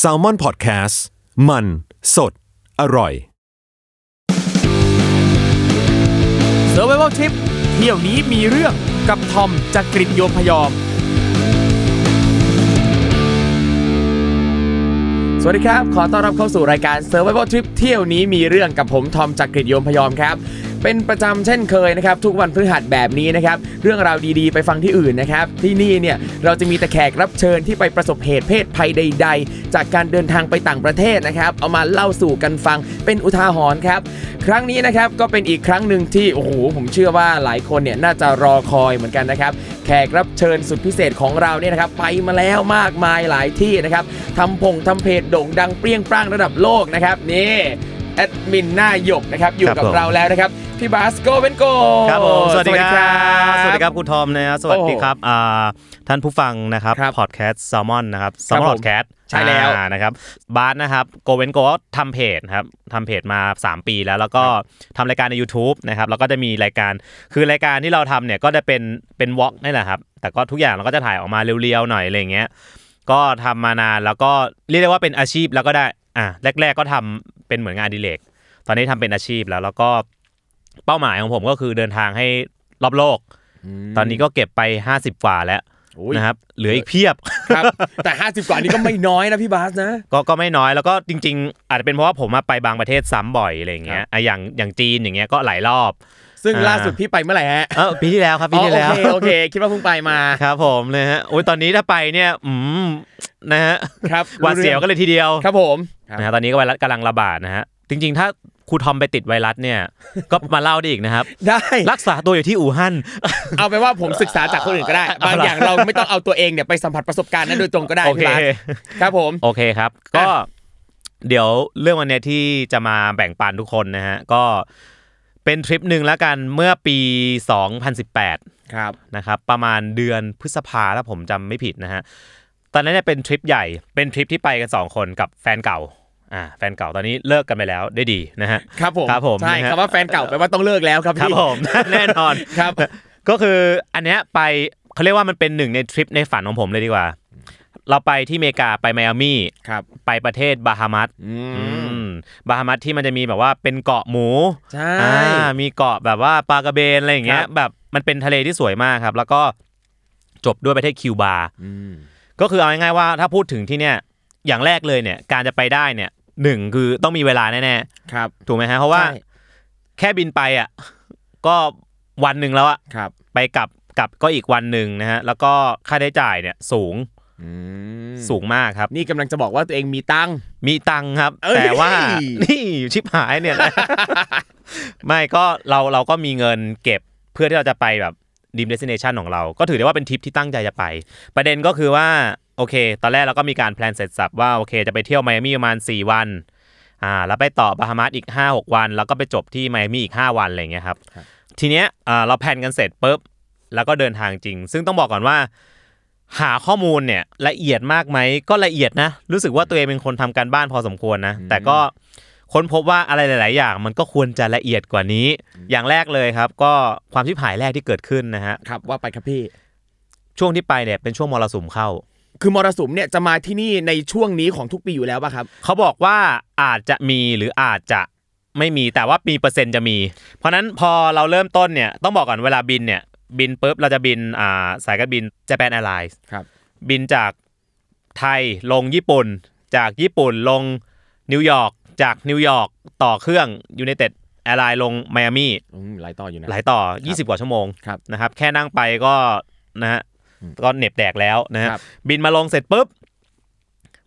S a l ม o n PODCAST มัน สด อร่อย s u r v i v a l Trip เที่ยวนี้มีเรื่องกับทอมจากกรีฑโยมพยอม สวัสดีครับ ขอต้อนรับเข้าสู่รายการ Survival Trip เที่ยวนี้มีเรื่องกับผมทอมจากกรีฑโยมพยอมครับ เป็นประจำเช่นเคยนะครับทุกวันพฤหัสแบบนี้นะครับเรื่องราวดีๆ ไปฟังที่อื่นนะครับที่นี่เนี่ยเราจะมีแต่แขกรับเชิญที่ไปประสบเหตุเพศภัยใด ๆ จากการเดินทางไปต่างประเทศนะครับเอามาเล่าสู่กันฟังเป็นอุทาหรณ์ครับครั้งนี้นะครับก็เป็นอีกครั้งหนึ่งที่โอ้โหผมเชื่อว่าหลายคนเนี่ยน่าจะรอคอยเหมือนกันนะครับแขกรับเชิญสุดพิเศษของเราเนี่ยนะครับไปมาแล้วมากมายหลายที่นะครับทำพงทำเพจโด่งดังเปรี้ยงปร้างระดับโลกนะครับนี่ แอดมินหน้าหยกนะครับอยู่ครับกับผมเราแล้วนะครับพี่บาสโกเวนโกครับผมสวัสดีครับบสวัสดีครับคุณทอมนะฮะสวัสดีครับอ่าท่านผู้ฟังนะครับครับพอดแคสต์แซลมอนนะครับคแซรัลบมอนผมพอดแคสต์ใช่แล้วนะครับบาสนะครับโกเวนโกทำเพจครับทำเพจมา 3 ปีแล้ว แล้วก็ทำรายการใน YouTube นะครับแล้วก็จะมีรายการคือรายการที่เราทำเนี่ยก็จะเป็นเป็นวอล์กนี่แหละครับแต่ก็ทุกอย่างเราก็จะถ่ายออกมาเรียวๆหน่อยอะไรอย่างเงี้ยก็ทำมานานแล้วก็เรียกได้ว่าเป็นอาชีพแล้วก็ได้อะแรก ๆ ก็ทำ เป็นเหมือนงานอดิเรกตอนนี้ทำเป็นอาชีพแล้ว แล้วก็เป้าหมายของผมก็คือเดินทางให้รอบโลก ตอนนี้ก็เก็บไป 50กว่าแล้วอุ๊ยนะครับเหลืออีกเพียบครับ แต่ 50กว่านี้ก็ไม่น้อยนะพี่บาสนะก็ก็ไม่น้อยแล้วก็จริง ๆ อาจจะเป็นเพราะว่าผมมาไปบางประเทศซ้ำบ่อยอะไรอย่างเงี้ยอะอย่างอย่างจีนอย่างเงี้ยก็หลายรอบซึ่งอ่าล่าสุดพี่ไปเมื่อไหร่ฮะเออปีที่แล้วครับปีอ๋อที่โอแล้วเคโอเค คิดว่าเพิ่งไปมาครับผมเลยฮะโอ้ยตอนนี้ถ้าไปเนี่ยอืมนะฮะครับหวาดเสียวก็เลยทีเดียวครับผมนะฮะตอนนี้ก็ไวรัสกำลังระบาดนะฮะจริง ๆ ถ้าครูทอมไปติดไวรัสเนี่ยก็มาเล่าได้อีกนะครับ ได้รักษาตัวอยู่ที่อู่ฮั่นเอาไปนว่าผมศึกษาจากคนอื่นก็ได้ บางเอาล่ะอย่างเราไม่ต้องเอาตัวเองเนี่ยไปสัมผัสประสบการณ์นั้นโดยตรงก็ได้โอเคพี่บาสครับผมโอเคครับ ก็เดี๋ยวเรื่องวันเนี้ยที่จะมาแบ่งปันทุกคนนะฮะก็ เป็นทริปหนึ่งแล้วกันเมื่อปี 2018 ครับนะครับประมาณเดือนพฤษภาถ้าผมจำไม่ผิดนะฮะตอนนั้นเนี่ยเป็นทริปใหญ่เป็นทริปที่ไปกัน 2 คนกับแฟนเก่าอ่าแฟนเก่าตอนนี้เลิกกันไปแล้วได้ดีนะฮะครับผมครับผมใช่นะฮะคำว่าแฟนเก่าแปลว่าต้องเลิกแล้วครับครับพี่ผมแน่นอนครับ ก็คืออันเนี้ยไปเขาเรียกว่ามันเป็นหนึ่งในทริปในฝันของผมเลยดีกว่า เราไปที่อเมริกาไปไมอามี่ครับ ไปประเทศบาฮามัสอือืมมบาฮามัสที่มันจะมีแบบว่าเป็นเกาะหมูใช่อ่ามีเกาะแบบว่าปลากระเบนอะไรอย่างเงี้คยรับแบบมันเป็นทะเลที่สวยมากครับ แล้วก็จบด้วยประเทศคิวบาอืมก็คือเอาง่ายๆว่าถ้าพูดถึงที่เนี่ยอย่างแรกเลยเนี่ย การจะไปได้เนี่ยหนึ่งคือต้องมีเวลาแน่ครับๆถูกไหมฮะเพราะว่าใช่แค่บินไปอะก็วันหนึ่งแล้วอะครับไปกลับกลับก็อีกวันหนึ่งนะฮะแล้วก็ค่าใช้จ่ายเนี่ยสูงอืม สูงมากครับ นี่กำลังจะบอกว่าตัวเองมีตังค์มีตังค์ครับเอ้ยแต่ว่านี่ชิบหายเนี่ยแหละไม่ก็เราเราก็มีเงินเก็บเพื่อที่เราจะไปแบบดีมเดส i เนชันของเรา ก็ถือได้ว่าเป็นทริปที่ตั้งใจจะไป ประเด็นก็คือว่าโอเค ตอนแรกเราก็มีการ plan เสร็จสรรพว่าโอเค จะไปเที่ยวไมอามี่ประมาณ 4 วันอ่าแล้วไปต่อบาฮามาสอีก 5-6 วัน แล้วก็ไปจบที่ไมอามี่อีก 5 วันอะไรอย่างเงี้ยครับ ทีเนี้ยอ่าเรา plan กันเสร็จปุ๊บแล้วก็เดินทางจริง ซึ่งต้องบอกก่อนว่า หาข้อมูลเนี่ยละเอียดมากไหมก็ละเอียดนะ รู้สึกว่าตัวเองเป็นคนทำการบ้านพอสมควรนะ แต่ก็ค้นพบว่าอะไรหลาย ๆ อย่าง มันก็ควรจะละเอียดกว่านี้ อย่างแรกเลยครับ ก็ความชิบหายแรกที่เกิดขึ้นนะฮะครับว่าไปครับพี่ ช่วงที่ไปเนี่ยเป็นช่วงมรสุมเข้า คือมรสุมเนี่ยจะมาที่นี่ในช่วงนี้ของทุกปีอยู่แล้วป่ะครับเขาบอกว่าอาจจะมีหรืออาจจะไม่มีแต่ว่าปีเปอร์เซ็นต์จะมี เพราะฉะนั้นพอเราเริ่มต้นเนี่ยต้องบอกก่อนเวลาบินเนี่ย บินปุ๊บเราจะบินอ่าสายการบิน Japan Airlines ครับบินจากไทยลงญี่ปุ่น จากญี่ปุ่นลงนิวยอร์กจากนิวยอร์กต่อเครื่องยู n นเต็ดแอร์ไลน์ลงไมอามี่อืมหลายต่ออยู่นะหลายต่อ 20 กว่าชั่วโมงครับนะครับแค่นั่งไปก็นะฮะก็เหน็บแดกแล้วนะฮะครับบินมาลงเสร็จปุ๊บ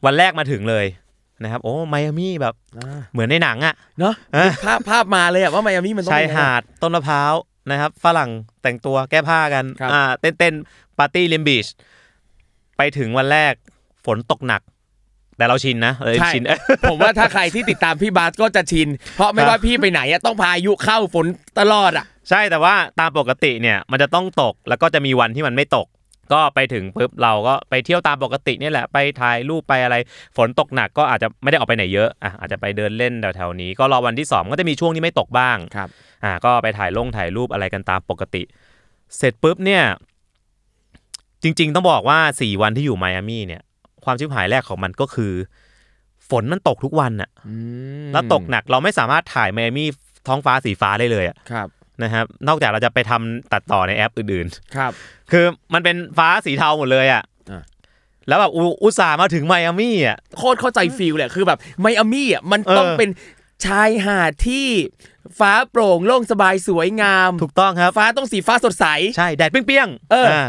วันแรกมาถึงเลยนะครับโอ้ไมอามี่แบบอ่าเหมือนในหนังอะเนาะอะภาพภาพมาเลยอะว่าไมอามี่มันต้องชายเป็นไงหาดต้นมะพร้าว นะครับฝรั่งแต่งตัวแก้ผ้ากันครับ อ่าเต้นเต้นปาร์ตี้ริมบีชไปถึงวันแรกฝนตกหนัก แต่เราชินนะเออใช่ชิน ผมว่าถ้าใครที่ติดตามพี่บาสก็จะชิน เพราะไม่ครับว่าพี่ไปไหนอะต้องพายุเข้าฝนตลอดอะใช่แต่ว่าตามปกติเนี่ยมันจะต้องตกแล้วก็จะมีวันที่มันไม่ตก ก็ไปถึงปุ๊บเราก็ไปเที่ยวตามปกติเนี่ยแหละไปถ่ายรูปไปอะไร ฝนตกหนักก็อาจจะไม่ได้ออกไปไหนเยอะอะอาจจะไปเดินเล่นแถวๆนี้ก็รอวันที่สองก็จะมีช่วงที่ไม่ตกบ้างครับอ่าก็ไปถ่ายลงถ่ายรูปอะไรกันตามปกติ เสร็จปุ๊บเนี่ย จริง ๆ ต้องบอกว่าสี่วันที่อยู่ไมอามี่เนี่ย ความชิบหายแรกของมันก็คือ ฝนมันตกทุกวันอะแล้วตกหนักเราไม่สามารถถ่ายไมอามี่ท้องฟ้าสีฟ้าได้เลยอะครับ นะครับนอกจากเราจะไปทำตัดต่อในแอปอื่นครับๆคือมันเป็นฟ้าสีเทาหมดเลยอะอ่าแล้วแบบอุอุตส่าห์มาถึงไมอามี่อะโคตรเข้าใจฟีลเลยคือแบบไมอามี่อะมันเออต้องเป็นชายหาดที่ฟ้าโปร่งโล่งสบายสวยงาม ถูกต้องครับ ฟ้าต้องสีฟ้าสดใส ใช่ แดดเปรี้ยงๆเอออ่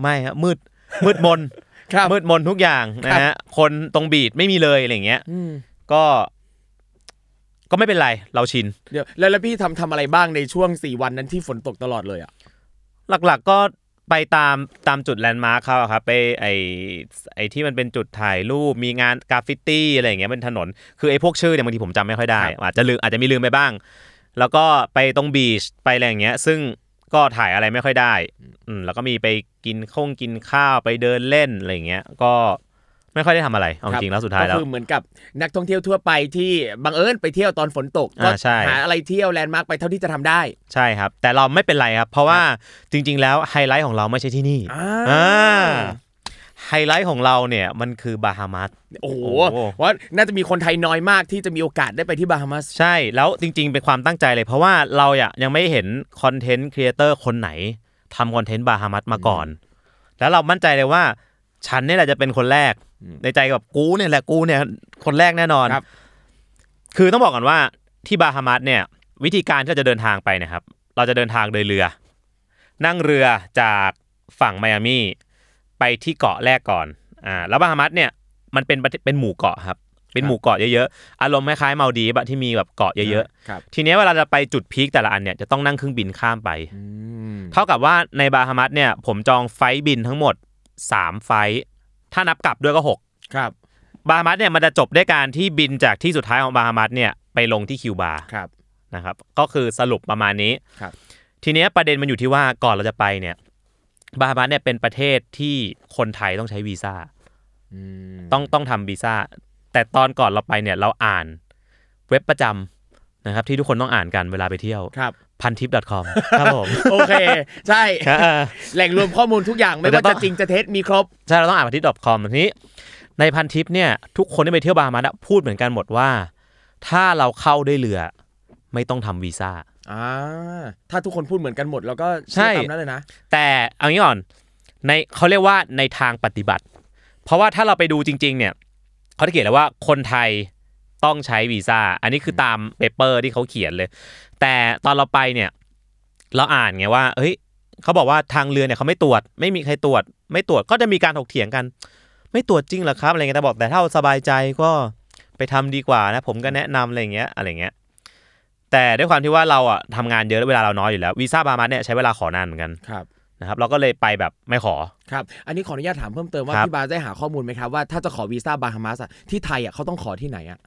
ไม่ครับมืดมืดมนครับมืดมนทุกอย่างนะครับฮะคนตรง beach ไม่มีเลยอะไรอย่างเงี้ยอืมก็ ก็ไม่เป็นไรเราชินเดี๋ยวแล้วแล้วพี่ทำทำอะไรบ้างในช่วงสี่วันนั้นที่ฝนตกตลอดเลยอะหลักๆก็ไปตามตามจุด landmark เขาอะครับไปไอไอที่มันเป็นจุดถ่ายรูปมีงานกราฟฟิตี้อะไรอย่างเงี้ยเป็นถนน คือไอพวกชื่อเนี่ยบางทีผมจำไม่ค่อยได้ อาจจะลืมอาจจะมีลืมไปบ้าง แล้วก็ไปตรงบีชไปอะไรอย่างเงี้ย ซึ่งก็ถ่ายอะไรไม่ค่อยได้อืมแล้วก็มีไปกินข้งกินข้าวไปเดินเล่นอะไรอย่างเงี้ยก็ ไม่ค่อยได้ทำอะไรเอาจริงแล้วสุดท้ายแล้ก็วคือเหมือนกับนักท่องเที่ยวทั่วไปที่บังเอิญไปเที่ยวตอนฝนตกก็อ่าใช่หาอะไรเที่ยวแลนด์มาร์กไปเท่าที่จะทำได้ใช่ครับ แต่เราไม่เป็นไรครับ เพราะว่าจริง ๆ แล้วไฮไลท์ของเราไม่ใช่ที่นี่อ่าอ่าไฮไลท์ของเราเนี่ยมันคือบาฮามัสโอ้โหโอ้โหว่าน่าจะมีคนไทยน้อยมากที่จะมีโอกาสได้ไปที่บาฮามัสใช่แล้วจริง ๆ เป็นความตั้งใจเลย เพราะว่าเราอะยังไม่เห็น content creator คนไหนทำ content บาฮามัสมาก่อน แล้วเรามั่นใจเลยว่า ฉันเนี่ยแหละจะเป็นคนแรก ในใจก็แบบกูเนี่ยแหละกูเนี่ยคนแรกแน่นอนครับ คือต้องบอกก่อนว่าที่บาฮามัสเนี่ย วิธีการที่เราจะเดินทางไปเนี่ยนะครับ เราจะเดินทางโดยเรือ นั่งเรือจากฝั่งไมอามี่ไปที่เกาะแรกก่อนอ่าแล้วบาฮามัสเนี่ยมันเป็นประเทศเป็นหมู่เกาะครับเป็นหมู่เกาะเยอะๆ อารมณ์คล้ายๆมาลดีฟอะที่มีแบบเกาะเยอะครับๆทีเนี้ยเวลาจะไปจุดพีคแต่ละอันเนี่ยจะต้องนั่งเครื่องบินข้ามไปอืมเท่ากับว่าในบาฮามัสเนี่ยผมจองไฟล์บินทั้งหมด 3ไฟล์ถ้านับกลับด้วยก็6ครับบาฮามัสเนี่ยมันจะจบด้วยการที่บินจากที่สุดท้ายของบาฮามัสเนี่ยไปลงที่คิวบาครับนะครับ ก็คือสรุปประมาณนี้ครับ ทีเนี้ยประเด็นมันอยู่ที่ว่าก่อนเราจะไปเนี่ย บาฮามัสเนี่ยเป็นประเทศที่คนไทยต้องใช้วีซ่าอืมต้องต้องทำวีซ่าแต่ตอนก่อนเราไปเนี่ยเราอ่านเว็บประจำ นะครับที่ทุกคนต้องอ่านกันเวลาไปเที่ยวครับพันทิป .com ครับผม โอเค ใช่อ่าแหล่งรวมข้อมูลทุกอย่างไม่แต่ว่าต้จะองจริงจะเท็จมีครบ ใช่ เราต้องอ่านพันทิป .com ทีนี้ในพันทิปเนี่ยทุกคนที่ไปเที่ยวบาฮามัสอะพูดเหมือนกันหมดว่า ถ้าเราเข้าด้วยเรือ ไม่ต้องทำวีซ่าอ่าถ้าทุกคนพูดเหมือนกันหมดแล้วก็ใช่เชื่อตามนั้นเลยนะ แต่เอางี้ก่อนในเขาเรียกว่าในทางปฏิบัติ เพราะว่าถ้าเราไปดูจริง ๆ เนี่ยเขาจะเขียนแล้วว่าคนไทย ต้องใช้วีซ่า อันนี้คือตามเปเปอร์ที่เขาเขียนเลย แต่ตอนเราไปเนี่ย เราอ่านไงว่า เฮ้ยเขาบอกว่าทางเรือเนี่ยเขาไม่ตรวจ ไม่มีใครตรวจ ไม่ตรวจก็จะมีการถกเถียงกัน ไม่ตรวจจริงเหรอครับอะไรเงี้ยแต่บอกแต่ถ้าสบายใจก็ไปทำดีกว่านะ ผมก็แนะนำอะไรเงี้ยอะไรเงี้ย แต่ด้วยความที่ว่าเราอะทำงานเยอะแล้วเวลาเราน้อยอยู่แล้ววีซ่าบาร์มัสเนี่ยใช้เวลาขอนานเหมือนกันครับนะครับเราก็เลยไปแบบไม่ขอครับ อันนี้ขออนุญาตถามเพิ่มเติมว่าครับพี่บาสได้หาข้อมูลไหมครับว่าถ้าจะขอวีซ่าบาฮามัสอะที่ไทยอะเขาต้องขอที่ไหนอะ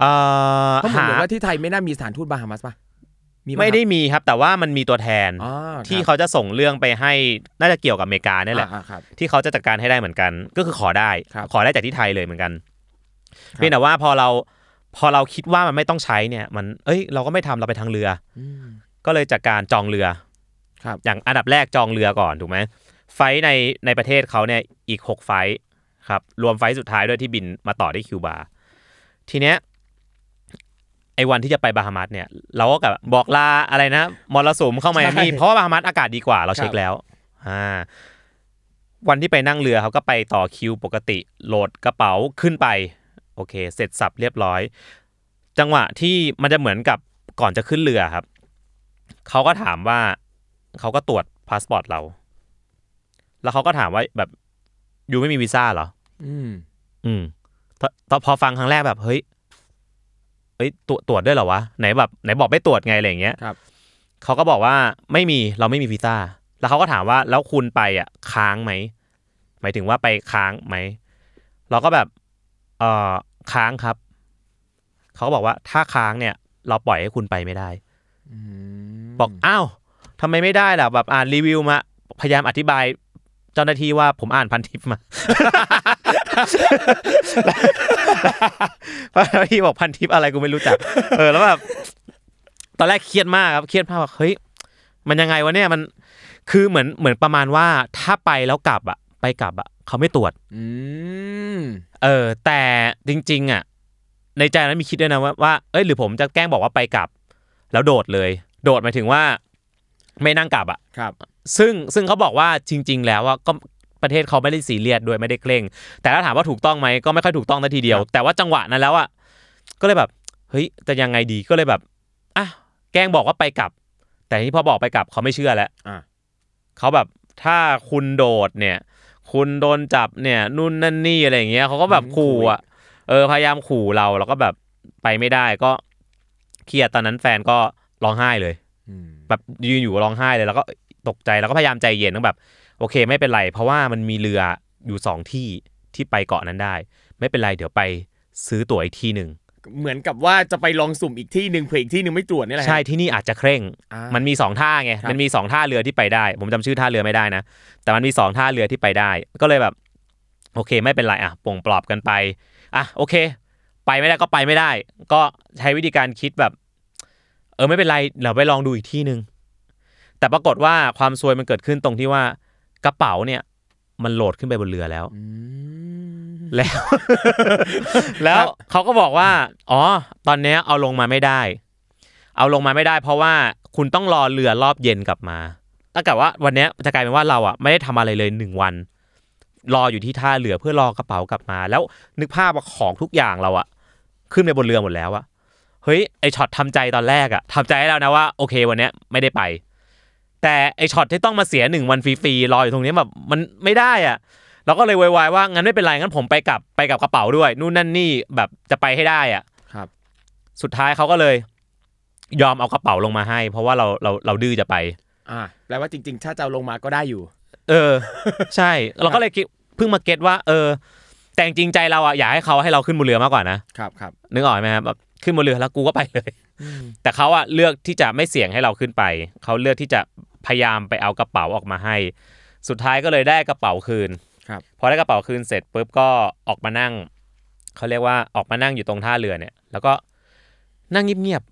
เอ่อเพราะผมหาเห็นว่าที่ไทยไม่น่ามีสถานทูตบาฮามัสป่ะมีปะไม่ได้ครับมีครับแต่ว่ามันมีตัวแทนอ๋อที่ครับเขาจะส่งเรื่องไปให้น่าจะเกี่ยวกับอเมริกาเนี่ยแหละอ่าครับที่เขาจะจัดการให้ได้เหมือนกัน ก็คือขอได้ครับขอได้จากที่ไทยเลยเหมือนกันครับเพียงแต่ว่าพอเราพอเราคิดว่ามันไม่ต้องใช้เนี่ย มันเอ้ย เราก็ไม่ทำเราไปทางเรืออืมก็เลยจากการจองเรือครับ อย่างอันดับแรกจองเรือก่อนถูกไหมไฟล์ในในประเทศเขาเนี่ยอีก6ไฟล์ครับรวมไฟล์สุดท้ายด้วยที่บินมาต่อที่คิวบาทีเนี้ย ไอ้วันที่จะไปบาฮามัสเนี่ยเราก็กับบอกลาอะไรนะมรสุมเข้ามาใช่มีเพราะว่าบาฮามัสอากาศดีกว่าเราเช็คครับแล้วอ่าวันที่ไปนั่งเรือเขาก็ไปต่อคิวปกติ load กระเป๋าขึ้นไปโอเค เสร็จสรรพเรียบร้อย จังหวะที่มันจะเหมือนกับก่อนจะขึ้นเรือครับเขาก็ถามว่าเขาก็ตรวจพาสปอร์ตเรา แล้วเขาก็ถามว่าแบบ you ไม่มีวีซ่าเหรอ อืม อืมตตอนพอฟังครั้งแรกแบบเฮ้ย เฮ้ยตรวจตรวจด้วยเหรอวะไหนแบบไหนบอกไม่ตรวจไงอะไรอย่างเงี้ยครับเขาก็บอกว่าไม่มีเราไม่มีวีซ่าแล้วเขาก็ถามว่าแล้วคุณไปอะค้างไหมหมายถึงว่าไปค้างไหมเราก็แบบเออค้างครับเขาก็บอกว่าถ้าค้างเนี่ย เราปล่อยให้คุณไปไม่ได้อืมบอกอ้าวทำไมไม่ได้ล่ะแบบอ่านรีวิวมา พยายามอธิบาย เจ้าหน้าที่ว่าผมอ่านพันทิปมา เจ้าหน้าที่บอกพันทิปอะไรกูไม่รู้จัก เออแล้วแบบตอนแรกเครียดมากครับเครียดมากว่าเฮ้ยมันยังไงวะเนี่ยมันคือเหมือนเหมือนประมาณว่าถ้าไปแล้วกลับอะ ไปกลับอะเขาไม่ตรวจอืมเออ แต่จริง ๆ อะ ในใจนั้นมีคิดด้วยนะว่าว่าเอ้ยหรือผมจะแกล้งบอกว่าไปกลับ แล้วโดดเลย โดดหมายถึงว่า ไม่นั่งกลับอะครับ ซึ่งซึ่งเขาบอกว่าจริง ๆ แล้วว่าก็ ประเทศเขาไม่ได้ซีเรียสด้วยไม่ได้เคร่ง แต่ถ้าถามว่าถูกต้องไหมก็ไม่ค่อยถูกต้องนาทีเดียวครับแต่ว่าจังหวะนั้นแล้วอะก็เลยแบบเฮ้ยจะยังไงดีก็เลยแบบอะแกล้งบอกว่าไปกลับ แต่ที่พอบอกไปกลับเขาไม่เชื่อแล้วอ่าเขาแบบถ้าคุณโดดเนี่ย คุณโดนจับเนี่ยนู่นนั่นนี่อะไรอย่างเงี้ยเขาก็แบบขู่อะเออพยายามขู่เราแล้วก็แบบไปไม่ได้ก็เครียดตอนนั้นแฟนก็ร้องไห้เลยอืมแบบยืนอยู่ร้องไห้เลยแล้วก็ตกใจแล้วก็พยายามใจเย็นต้องแบบ โอเคไม่เป็นไร เพราะว่ามันมีเรืออยู่สองที่ที่ไปเกาะนั้นได้ ไม่เป็นไรเดี๋ยวไปซื้อตั๋วอีกที่หนึ่งเหมือนกับว่าจะไปลองสุ่มอีกที่หนึ่งเผื่ออีกที่หนึ่งไม่ตรวจนี่แหละใช่ที่นี่อาจจะเคร่งอ่ามันมีสองท่าไงครับมันมีสองท่าเรือที่ไปได้ ผมจำชื่อท่าเรือไม่ได้นะ แต่มันมีสองท่าเรือที่ไปได้ ก็เลยแบบ โอเค ไม่เป็นไรอะปลงปลอบกันไปอะโอเค ไปไม่ได้ก็ไปไม่ได้ ก็ใช้วิธีการคิดแบบ เออไม่เป็นไรเราไปลองดูอีกที่หนึ่งแต่ปรากฏว่าความซวยมันเกิดขึ้นตรงที่ว่า กระเป๋าเนี่ย มันโหลดขึ้นไปบนเรือแล้วอืมแล้ว แล้วเขาก็บอกว่า อ๋อ ตอนเนี้ยเอาลงมาไม่ได้ เอาลงมาไม่ได้ เพราะว่าคุณต้องรอเรือรอบเย็นกลับมาถ้าเกิดว่าวันเนี้ยจะกลายเป็นว่าเราอะไม่ได้ทำอะไรเลยหนึ่งวัน รออยู่ที่ท่าเรือเพื่อรอกระเป๋ากลับมา แล้วนึกภาพว่าของทุกอย่างเราอะ ขึ้นไปบนเรือหมดแล้วอะเฮ้ยไอช็อตทำใจตอนแรกอะทำใจให้แล้วนะว่าโอเควันเนี้ยไม่ได้ไป แต่ไอช็อตที่ต้องมาเสียหนึ่งวันฟรีๆรออยู่ตรงนี้แบบมันไม่ได้อะเราก็เลยโวยวายว่างั้นไม่เป็นไรงั้นผมไปกับไปกับกระเป๋าด้วย นู่นนั่นนี่แบบจะไปให้ได้อะครับ สุดท้ายเขาก็เลย ยอมเอากระเป๋าลงมาให้ เพราะว่าเราเราเราดื้อจะไป อ่าแปลว่าจริง ๆ ถ้าจะเอาลงมาก็ได้อยู่ เออ ใช่ เราก็เลยคิดเพิ่งมาเก็ตว่า เออ แต่จริงๆใจเราอะอยากให้เขาให้เราขึ้นบนเรือมากกว่านะครับครับนึกออกไหมครับแบบ ขึ้นบนเรือแล้วกูก็ไปเลย แต่เขาอะเลือกที่จะไม่เสี่ยงให้เราขึ้นไป เขาเลือกที่จะพยายามไปเอากระเป๋าออกมาให้ สุดท้ายก็เลยได้กระเป๋าคืนครับพอได้กระเป๋าคืนเสร็จปุ๊บก็ออกมานั่ง เขาเรียกว่าออกมานั่งอยู่ตรงท่าเรือเนี่ย แล้วก็นั่งเงียบ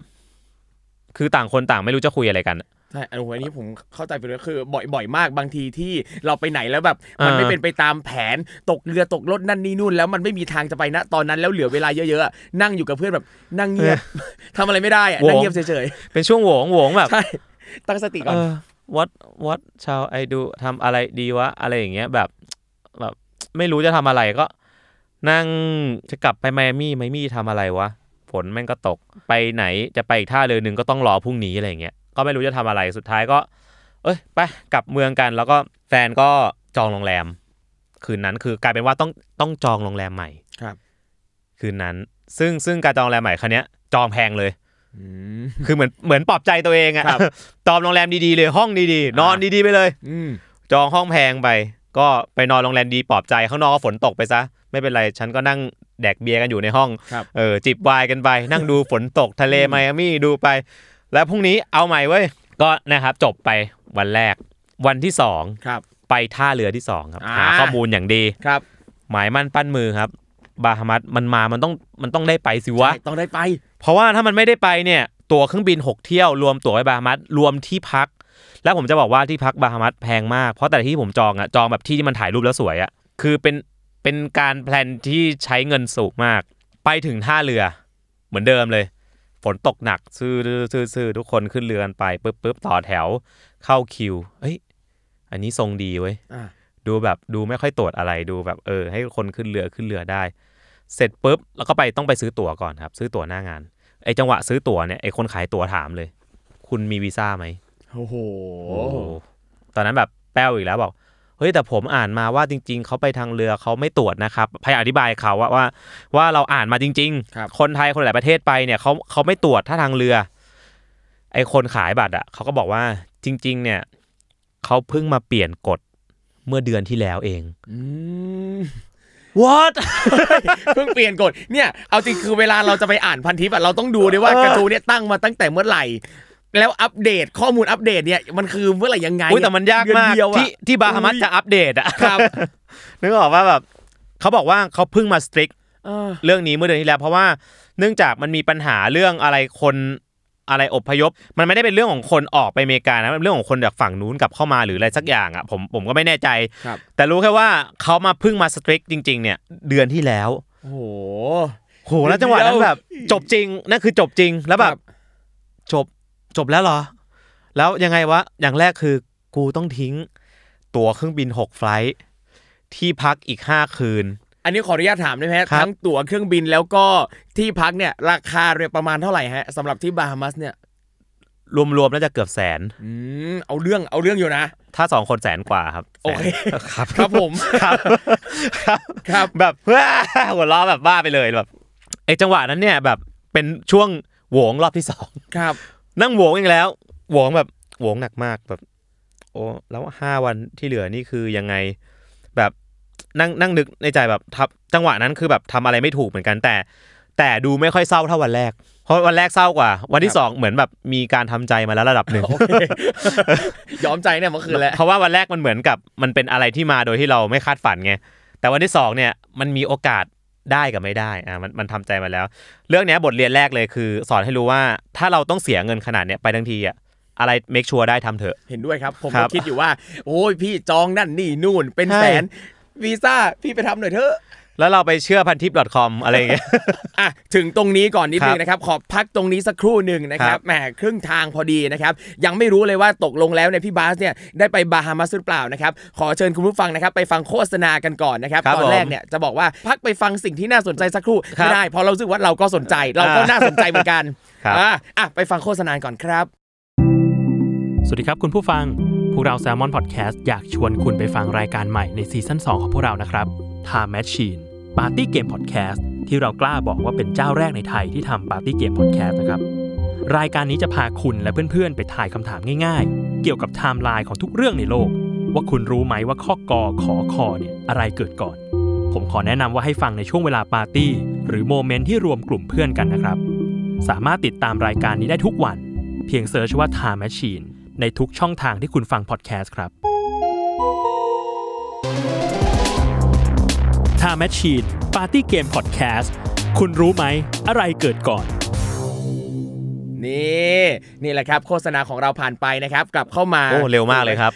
ๆคือต่างคนต่างไม่รู้จะคุยอะไรกัน ใช่อันนี้อันนี้ผมเข้าใจไปเลยคือ บ่อยบ่อยมากบางทีที่เราไปไหนแล้วแบบ มันไม่อ่าเป็นไปตามแผนตกเรือตกรถนั่นนี่นู่น แล้วมันไม่มีทางจะไปนะตอนนั้นแล้วเหลือเวลาเยอะๆอะนั่งอยู่กับเพื่อนแบบนั่งเงียบทำอะไรไม่ได้อะนั่งเงียบเฉยเป็นช่วงโหวงโหวงแบบๆใช่ตั้งสติก่อนเออ what what shall I do ทำอะไรดีวะอะไรอย่างเงี้ยแบบแบบ ไม่รู้จะทำอะไรก็ นั่งจะกลับไปไมอามี่ไมอามี่ทำอะไรวะฝนแม่งก็ตกไปไหนจะไปอีกท่าเรือหนึ่งก็ต้องรอพรุ่งนี้อะไรอย่างเงี้ย ก็ไม่รู้จะทำอะไรสุดท้ายก็ เอ้ยไปกลับเมืองกัน แล้วก็แฟนก็จองโรงแรม คืนนั้นคือกลายเป็นว่าต้องต้องจองโรงแรมใหม่ครับ คืนนั้น ซึ่งซึ่งการจองโรงแรมใหม่ครั้งเนี้ยจองแพงเลยอืมคือเหมือนเหมือนปลอบใจตัวเองอะครับจองโรงแรมดีๆเลยห้องดีๆ นอนดีๆไปเลยอืมจองห้องแพงไป ก็ไปนอนโรงแรมดีปลอบใจข้างนอกก็ฝนตกไปซะ ไม่เป็นไรฉันก็นั่งแดกเบียร์กันอยู่ในห้องครับเออจิบไวน์กันไป นั่งดูฝนตกทะเลไมอามี่ดูไป แล้วพรุ่งนี้เอาใหม่เว้ยก็นะครับจบไปวันแรก วันที่สองครับ ไปท่าเรือที่สองครับ อ่า หาข้อมูลอย่างดี ครับหมายมั่นปั้นมือครับ บาฮามัสมันมามันต้องมันต้องได้ไปสิวะ ใช่ต้องได้ไป เพราะว่าถ้ามันไม่ได้ไปเนี่ยตั๋วเครื่องบิน 6 เที่ยวรวมตั๋วไปบาฮามัสรวมที่พัก แล้วผมจะบอกว่าที่พักบาฮามัสแพงมาก เพราะแต่ละที่ผมจองอะจองแบบที่ที่มันถ่ายรูปแล้วสวยอะคือเป็นเป็นการแพลนที่ใช้เงินสูงมาก ไปถึงท่าเรือเหมือนเดิมเลย ฝนตกหนักซื่อซื่อซื่อทุกคนขึ้นเรือกันไปปุ๊บปุ๊บต่อแถวเข้าคิว เอ้ย อันนี้ทรงดีเว้ยอ่าดูแบบดูไม่ค่อยตรวจอะไรดูแบบเออ ให้คนขึ้นเรือขึ้นเรือได้ เสร็จปุ๊บแล้วก็ไปต้องไปซื้อตั๋วก่อนครับ ซื้อตั๋วหน้างานไอ้จังหวะซื้อตั๋วเนี่ยไอ้คนขายตั๋วถามเลย คุณมีวีซ่าไหมโอ้โหตอนนั้นแบบแป้วอีกแล้วบอกเฮ้ยแต่ผมอ่านมาว่าจริง ๆเขาไปทางเรือเขาไม่ตรวจนะครับพยายามอธิบายเขาว่าว่าว่าเราอ่านมาจริงครับคนไทยคนหลายประเทศไปเนี่ยเขาเขาไม่ตรวจถ้าทางเรือ ไอ้คนขายบัตรอะเขาก็บอกว่าจริง ๆ เนี่ยเขาเพิ่งมาเปลี่ยนกฎเมื่อเดือนที่แล้วเองอืม what เพิ่งเปลี่ยนกฎเนี่ย เอาจริงคือเวลาเราจะไปอ่านพันทิปอะเราต้องดูด้วยว่าเออการ์ตูนเนี่ยตั้งมาตั้งแต่เมื่อไหร่ แล้วอัปเดตข้อมูลอัปเดตเนี่ยมันคือเมื่อไหร่ยังไงอุ้ยแต่มันยากมากเดือนเดียวอะที่ที่บาฮามัสจะอัปเดตอะครับนึกออกว่าแบบเขาบอกว่าเขาเพิ่งมาสตริกเออเรื่องนี้เมื่อเดือนที่แล้ว เพราะว่าเนื่องจากมันมีปัญหาเรื่องอะไรคนอะไรอพยพ มันไม่ได้เป็นเรื่องของคนออกไปอเมริกานะมันเป็นเรื่องของคนจากฝั่งนู้นกลับเข้ามาหรืออะไรสักอย่างอะผมผมก็ไม่แน่ใจครับแต่รู้แค่ว่าเขามาเพิ่งมาสตริกจริง ๆ เนี่ย เดือนที่แล้วโอ้โหโหแล้วจังหวะนั้นแบบ จบจริงนั่นคือจบจริงแล้วแบครับบจบ จบแล้วเหรอ แล้วยังไงวะ อย่างแรกคือกูต้องทิ้ง ตั๋วเครื่องบินหกไฟลท์ที่พักอีกห้าคืน อันนี้ขออนุญาตถามได้ไหมฮะครับ ทั้งตั๋วเครื่องบินแล้วก็ที่พักเนี่ยราคาเรียประมาณเท่าไหร่ฮะสำหรับที่บาฮามัสเนี่ยรวมๆน่าจะเกือบแสน อืมเอาเรื่องเอาเรื่องอยู่นะ ถ้าสองคนแสนกว่าครับโอเค แสนครับ ครับผม ครับครับ ครับ แบบว้าหัวล้อแบบบ้าไปเลยแบบไอ้จังหวะนั้นเนี่ยแบบเป็นช่วงโหวงรอบที่สอง ครับ นั่งโหวงอีกแล้วโหวงแบบโหวงหนักมากแบบ โอ้แล้วห้าวันที่เหลือนี่คือยังไงแบบนั่งนั่งนึกในใจแบบทับจังหวะนั้นคือแบบทำอะไรไม่ถูกเหมือนกันแต่ แต่ดูไม่ค่อยเศร้าเท่าวันแรก เพราะวันแรกเศร้ากว่า วันที่สองเหมือนแบบมีการทำใจมาแล้วระดับหนึ่งโอเคยอมใจเนี่ยเมื่อคืนแล้วเพราะว่าวันแรกมันเหมือนกับมันเป็นอะไรที่มาโดยที่เราไม่คาดฝันไงแต่วันที่สองเนี่ยมันมีโอกาส ได้กับไม่ได้อ่ามันมันทำใจมาแล้ว เรื่องเนี้ยบทเรียนแรกเลยคือ สอนให้รู้ว่าถ้าเราต้องเสียเงินขนาดเนี้ยไปทั้งทีอะอะไรเมคชัวร์ได้ทำเถอะ เห็นด้วยครับ ผมครัก็บคิดอยู่ว่า โอ้ยพี่จองนั่นนี่นู่นเป็นใช่แสนวีซ่าพี่ไปทำหน่อยเถอะ แล้วเราไปเชื่อพันทิป .com อะไรอย่างเงี้ยอะถึงตรงนี้ก่อนนิดนึครังบนะครับ ขอพักตรงนี้สักครู่หนึ่งนะคครัรับบแหมครึ่งทางพอดีนะครับ ยังไม่รู้เลยว่าตกลงแล้วเนี่ยพี่บาสเนี่ยได้ไปบาฮามาสหรือเปล่านะครับ ขอเชิญคุณผู้ฟังนะครับ ไปฟังโฆษณากันก่อนนะครับครับตอนแรกผมเนี่ยจะบอกว่าพักไปฟังสิ่งที่น่าสนใจสักครู่ครับไม่ได้เพราะเรารู้สึกว่าเราก็สนใจ เราก็อ่าน่าสนใจเหมือนกันครับอะอะไปฟังโฆษณาก่อนครับ สวัสดีครับคุณผู้ฟังพวกเรา Salmon Podcast อยากชวนคุณไปฟังรายการใหม่ใน season 2ของพวกเรานะครับ Time Machine Party Game Podcast ที่เรากล้าบอกว่าเป็นเจ้าแรกในไทยที่ทำ Party Game Podcast นะครับ รายการนี้จะพาคุณและเพื่อนๆ ไปทายคำถามง่ายๆ เกี่ยวกับไทม์ไลน์ของทุกเรื่องในโลก ว่าคุณรู้ไหมว่าข้อกอขอคอเนี่ยอะไรเกิดก่อน ผมขอแนะนำว่าให้ฟังในช่วงเวลาปาร์ตี้ หรือ moment ที่รวมกลุ่มเพื่อนกันนะครับ สามารถติดตามรายการนี้ได้ทุกวัน เพียง search ว่า Time Machine ในทุกช่องทางที่คุณฟังพอดแคสต์ครับ Time Machine Party Game Podcast คุณรู้ไหม อะไรเกิดก่อน นี่นี่แหละครับ โฆษณาของเราผ่านไปนะครับ กลับเข้ามา โอ้ เร็วมากเลยครับ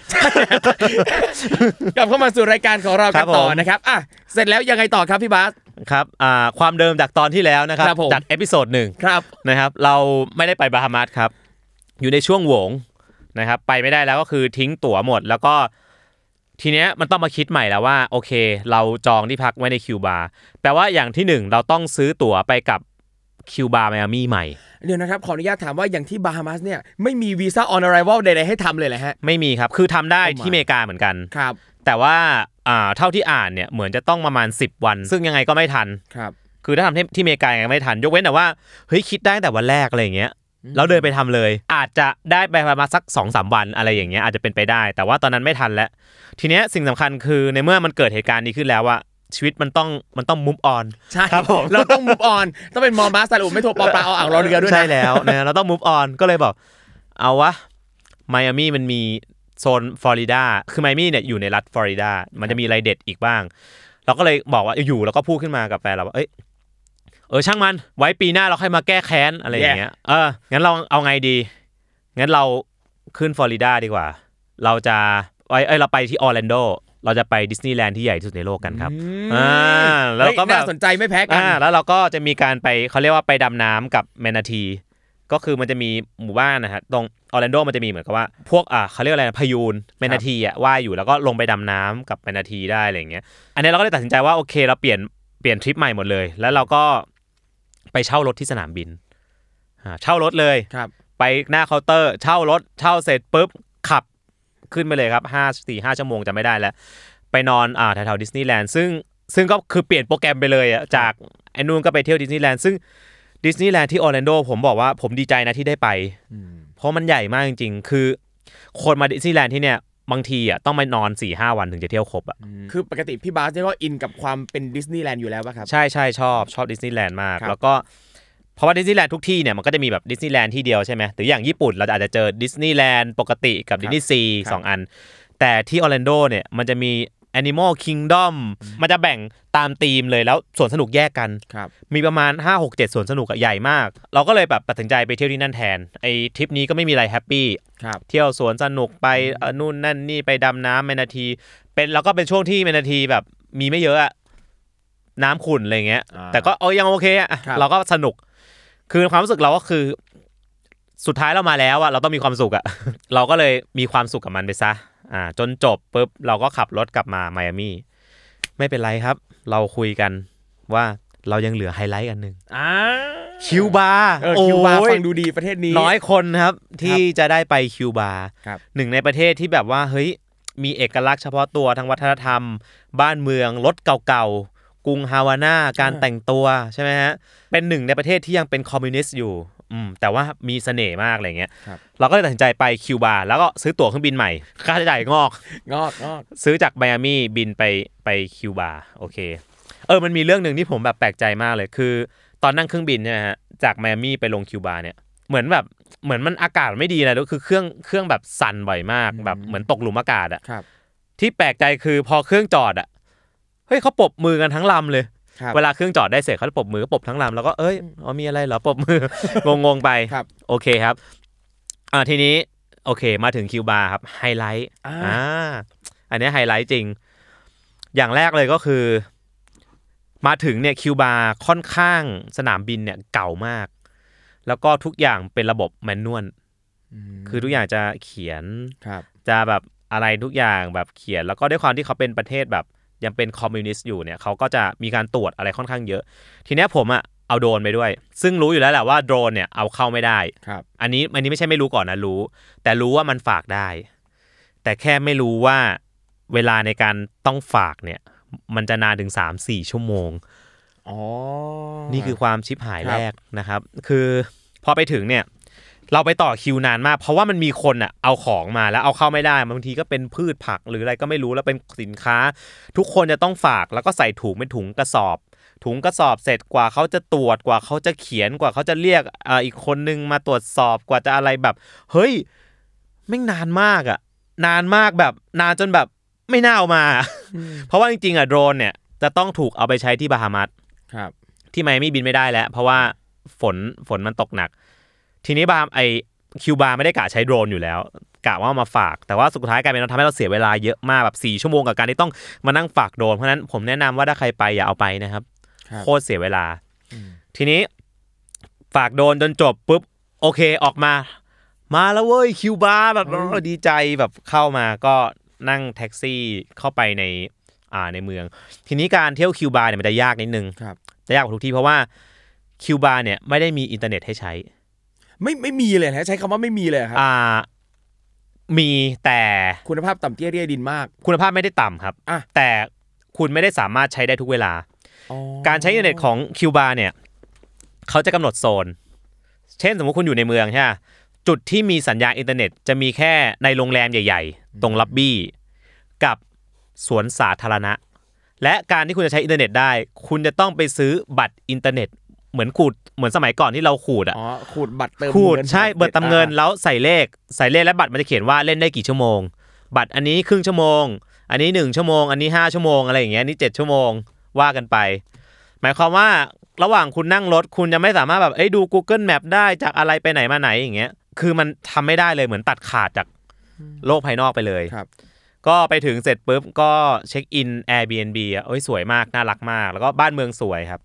กลับเข้ามาสู่รายการของเราครักันบต่อผมนะครับอะเสร็จแล้วยังไงต่อครับพี่บาส ครับอ่าความเดิมจากตอนที่แล้วนะครับ ครับผม จาก episode หนึ่งครับ นะครับ เราไม่ได้ไปบาฮามัสครับ อยู่ในช่วงโหวงนะครับ ไปไม่ได้แล้วก็คือทิ้งตั๋วหมด แล้วก็ ทีเนี้ยมันต้องมาคิดใหม่แล้วว่า โอเค เราจองที่พักไว้ในคิวบาร์แปลว่าอย่างที่หนึ่งเราต้องซื้อตั๋วไปกลับคิวบาไมอามี่ใหม่ เดี๋ยวนะครับขออนุญาตถามว่าอย่างที่บาฮามัสเนี่ยไม่มีวีซ่าออน r r i v a l ใดๆให้ทำเลยเหรอฮะ ไม่มีครับ คือทำได้ only ที่อเมริกาเหมือนกันครับ แต่ว่าอ่าเท่าที่อ่านเนี่ยเหมือนจะต้องประมาณ 10 วัน ซึ่งยังไงก็ไม่ทันครับคือถ้าทำที่ที่อเมริกายังไม่ทัน ยกเว้นแต่ว่าเฮ้ยคิดได้ตั้งแต่วันแรกอะไรอย่างเงี้ย แล้วเดินไปทำเลย อาจจะได้ไปประมาณสัก2อสวันอะไรอย่างเงี้ยอาจจะเป็นไปได้ แต่ว่าตอนนั้นไม่ทันแล้ว ทีเนี้ยสิ่งสำคัญคือในเมื่อมันเกิดเหตุการณ์นี้ขึ้นแล้วว่าชีวิตมันต้องมันต้องมุฟออนใช่ครับผมเราต้อง move on ต้องเป็นมอมาสารุไม่โทรปอปลาเอาอ่างรอเรือด้วยนะใช่แล้วนะเราต้องมุฟออนก็เลยบอกเอาวะไมอามี่มันมีโซนฟลอริดาคือไมอามี่เนี่ยอยู่ในรัฐฟลอริดามันจะมีอะไรเด็ดอีกบ้าง เราก็เลยบอกว่าอยู่แล้วก็พูดขึ้นมากับแฟนเราว่าเอ้ย เออช่างมันไว้ปีหน้าเราค่อยมาแก้แค้นอะไรอย่างเงี้ยเอองั้นเราเอาไงดี งั้นเราขึ้นฟลอริดาดีกว่า เราจะไว้เอ้ยเราไปที่ออร์แลนโดเราจะไปดิสนีย์แลนด์ที่ใหญ่ที่สุดในโลกกันครับมอ่าแล้วเฮ้ยก็แบบน่าสนใจไม่แพ้กันอ่าแล้วเราก็จะมีการไปเขาเรียกว่าไปดำน้ำกับแมนาที ก็คือมันจะมีหมู่บ้านนะฮะตรงออร์แลนโดมันจะมีเหมือนกับว่าพวกอ่าเขาเรียกอะไรนะพะยูน manatee อะว่ายอยู่แล้วก็ลงไปดำน้ำกับ manatee ได้อะไรอย่างเงี้ย อันนี้เราก็เลยตัดสินใจว่าโอเค เราเปลี่ยนเปลี่ยนทริปใหม่หมดเลย แล้วเราก็ ไปเช่ารถที่สนามบินอ่าเช่ารถเลยครับ ไปหน้าเคาน์เตอร์ เช่ารถเช่าเสร็จปุ๊บขับขึ้นไปเลยครับห้าสี่ห้าชั่วโมงจำไม่ได้แล้ว ไปนอนอ่าแถวๆดิสนีย์แลนด์ซึ่งซึ่งก็คือเปลี่ยนโปรแกรมไปเลยอะจากไอ้นู่นก็ไปเที่ยวดิสนีย์แลนด์ซึ่งดิสนีย์แลนด์ที่ออร์แลนโดผมบอกว่าผมดีใจนะที่ได้ไป เพราะมันใหญ่มากจริงๆ คือ คนมาดิสนีย์แลนด์ที่เนี่ย บางทีอะต้องมานอนสี่ห้าวันถึงจะเที่ยวครบอะคือปกติพี่บาสเนี่ยก็อินกับความเป็นดิสนีย์แลนด์อยู่แล้วป่ะครับ ใช่ใช่ชอบชอบดิสนีย์แลนด์มากครับแล้วก็เพราะว่าดิสนีย์แลนด์ทุกที่เนี่ยมันก็จะมีแบบดิสนีย์แลนด์ที่เดียวใช่ไหมหรืออย่างญี่ปุ่นเราอาจจะเจอดิสนีย์แลนด์ปกติกับดิสนีย์ซีครับสองอัน แต่ที่ออร์แลนโดเนี่ยมันจะมี Animal Kingdom มันจะแบ่งตามธีมเลยแล้วสวนสนุกแยกกันครับมีประมาณ 5 6 7สวนสนุกอะใหญ่มาก เราก็เลยแบบตัดสินใจไปเที่ยวที่นั่นแทนไอ้ทริปนี้ก็ไม่มีอะไรแฮปปี้ครับเที่ยวสวนสนุกไปเอ่อนู่นนั่นนี่ไปดำน้ำเมนาที เป็นแล้วก็เป็นช่วงที่เมนาทีแบบมีไม่เยอะอะน้ำขุ่นอะไรเงี้ยอ่าแต่ก็เอายังโอเคอะครับเราก็สนุก คือความรู้สึกเราก็คือสุดท้ายเรามาแล้วอะเราต้องมีความสุขอะเราก็เลยมีความสุขกับมันไปซะ อ่าจนจบปุ๊บเราก็ขับรถกลับมาไมอามี่ไม่เป็นไรครับ เราคุยกันว่าเรายังเหลือไฮไลท์อันหนึ่งอ่าคิวบาร์เออคิวบาร์โอ้ยฟังดูดีประเทศนี้ น้อยคนครับ ที่จะได้ไปคิวบาร์ครับหนึ่งในประเทศที่แบบว่าเฮ้ยมีเอกลักษณ์เฉพาะตัวทางวัฒนธรรม บ้านเมืองรถเก่าๆกรุงฮาวาน่าการแต่งตัวใช่ไหมฮะเป็นหนึ่งในประเทศที่ยังเป็นคอมมิวนิสต์อยู่ อืมแต่ว่ามีเสน่ห์มากอะไรเงี้ยครับเราก็เลยตัดสินใจไปคิวบาร์แล้วก็ซื้อตั๋วเครื่องบินใหม่ ค่าใช้จ่ายงอกงอกงอกซื้อจากไมอามี่บินไปไปคิวบาร์โอเค เออมันมีเรื่องหนึ่งที่ผมแบบแปลกใจมากเลยคือ ตอนนั่งเครื่องบินเนี่ยนะฮะจากไมอามี่ไปลงคิวบาร์เนี่ยเหมือนแบบเหมือนมันอากาศไม่ดีนะแล้วคือเครื่องเครื่องแบบสั่นบ่อยมากแบบเหมือนตกหลุมอากาศอะครับที่แปลกใจคือพอเครื่องจอดอะเฮ้ยเขาปรบมือกันทั้งลำเลย ครับเวลาเครื่องจอดได้เสร็จเขาจะปรบมือก็ปรบทั้งลำแล้วก็เอ้ยอ๋อมีอะไรเหรอปรบมือ งงๆไปครับ โอเคครับอ่าทีนี้โอเค มาถึงคิวบาร์ครับไฮไลท์อ่า อ่าอันนี้ไฮไลท์จริง อย่างแรกเลยก็คือ มาถึงเนี่ยคิวบาร์ค่อนข้างสนามบินเนี่ยเก่ามาก แล้วก็ทุกอย่างเป็นระบบ manual คือทุกอย่างจะเขียน ครับ จะแบบอะไรทุกอย่างแบบเขียนแล้วก็ด้วยความที่เขาเป็นประเทศแบบ ยังเป็นคอมมิวนิสต์อยู่เนี่ยเขาก็จะมีการตรวจอะไรค่อนข้างเยอะ ทีเนี้ยผมอะเอาโดรนไปด้วย ซึ่งรู้อยู่แล้วแหละว่าโดรนเนี่ยเอาเข้าไม่ได้ครับอันนี้อันนี้ไม่ใช่ไม่รู้ก่อนนะรู้ แต่รู้ว่ามันฝากได้ แต่แค่ไม่รู้ว่าเวลาในการต้องฝากเนี่ย มันจะนานถึง 3-4 ชั่วโมงอ๋อนี่คือความชิบหายครับแรกนะครับ คือพอไปถึงเนี่ย เราไปต่อคิวนานมาก เพราะว่ามันมีคนอะเอาของมาแล้วเอาเข้าไม่ได้บางทีก็เป็นพืชผักหรืออะไรก็ไม่รู้แล้วเป็นสินค้า ทุกคนจะต้องฝากแล้วก็ใส่ถุงเป็นถุงกระสอบ ถุงกระสอบเสร็จกว่าเขาจะตรวจกว่าเขาจะเขียนกว่าเขาจะเรียกอ่าอีกคนนึงมาตรวจสอบกว่าจะอะไรแบบ เฮ้ยแม่งนานมากอะ นานมากแบบนานจนแบบไม่น่าเอามา เพราะว่าจริงๆอะโดรนเนี่ยจะต้องถูกเอาไปใช้ที่บาฮามัสครับ ที่ไมอามี่บินไม่ได้แล้ว เพราะว่าฝนฝนมันตกหนัก ทีนี้บาร์ไอคิวบาร์ไม่ได้กะใช้โดรนอยู่แล้วกะว่าเอามาฝาก แต่ว่าสุดท้ายกลายเป็นเราทำให้เราเสียเวลาเยอะมากแบบสี่ชั่วโมงกับการที่ต้องมานั่งฝากโดรนเพราะฉะนั้นผมแนะนำว่าถ้าใครไปอย่าเอาไปนะครับครับโคตรเสียเวลา ทีนี้ฝากโดรนจนจบปุ๊บโอเคออกมา มาแล้วเว้ยคิวบาร์แบบเราดีใจแบบเข้ามาก็นั่งแท็กซี่เข้าไปในอ่าในเมือง ทีนี้การเที่ยวคิวบาร์เนี่ยมันจะยากนิดนึงครับจะยากกว่าทุกที่เพราะว่าคิวบาร์เนี่ยไม่ได้มีอินเทอร์เน็ตให้ใช้ ไม่ไม่มีเลยนะใช้คำว่าไม่มีเลยครับอ่า มีแต่คุณภาพต่ำเตี้ยเรียดินมาก คุณภาพไม่ได้ต่ำครับ อะ แต่คุณไม่ได้สามารถใช้ได้ทุกเวลาอ๋อการใช้อินเทอร์เน็ตของคิวบาเนี่ยเขาจะกำหนดโซน เช่นสมมติคุณอยู่ในเมืองใช่ไหมจุดที่มีสัญญาณอินเทอร์เน็ตจะมีแค่ในโรงแรมใหญ่ ๆ ตรงล็อบบี้ กับสวนสาธารณะ และการที่คุณจะใช้อินเทอร์เน็ตได้ คุณจะต้องไปซื้อบัตรอินเทอร์เน็ต เหมือนขูดเหมือนสมัยก่อนที่เราขูดอะอ๋อขูดบัตรเติมขูดเงินใช่เบิดตำเงินแล้วใส่เลขใส่เลขและบัตรมันจะเขียนว่าเล่นได้กี่ชั่วโมง บัตรอันนี้ครึ่งชั่วโมง อันนี้หนึ่งชั่วโมง อันนี้ห้าชั่วโมงอะไรอย่างเงี้ยอันนี่เจ็ดชั่วโมงว่ากันไป หมายความว่าระหว่างคุณนั่งรถคุณจะไม่สามารถแบบเอ้ยดู Google Map ได้จากอะไรไปไหนมาไหนอย่างเงี้ย คือมันทำไม่ได้เลยเหมือนตัดขาดจากโลกภายนอกไปเลยครับ ก็ไปถึงเสร็จปุ๊บก็เช็คอิน Airbnb อะโอ้ยสวยมากน่ารักมาก แล้วก็บ้านเมืองสวยครับ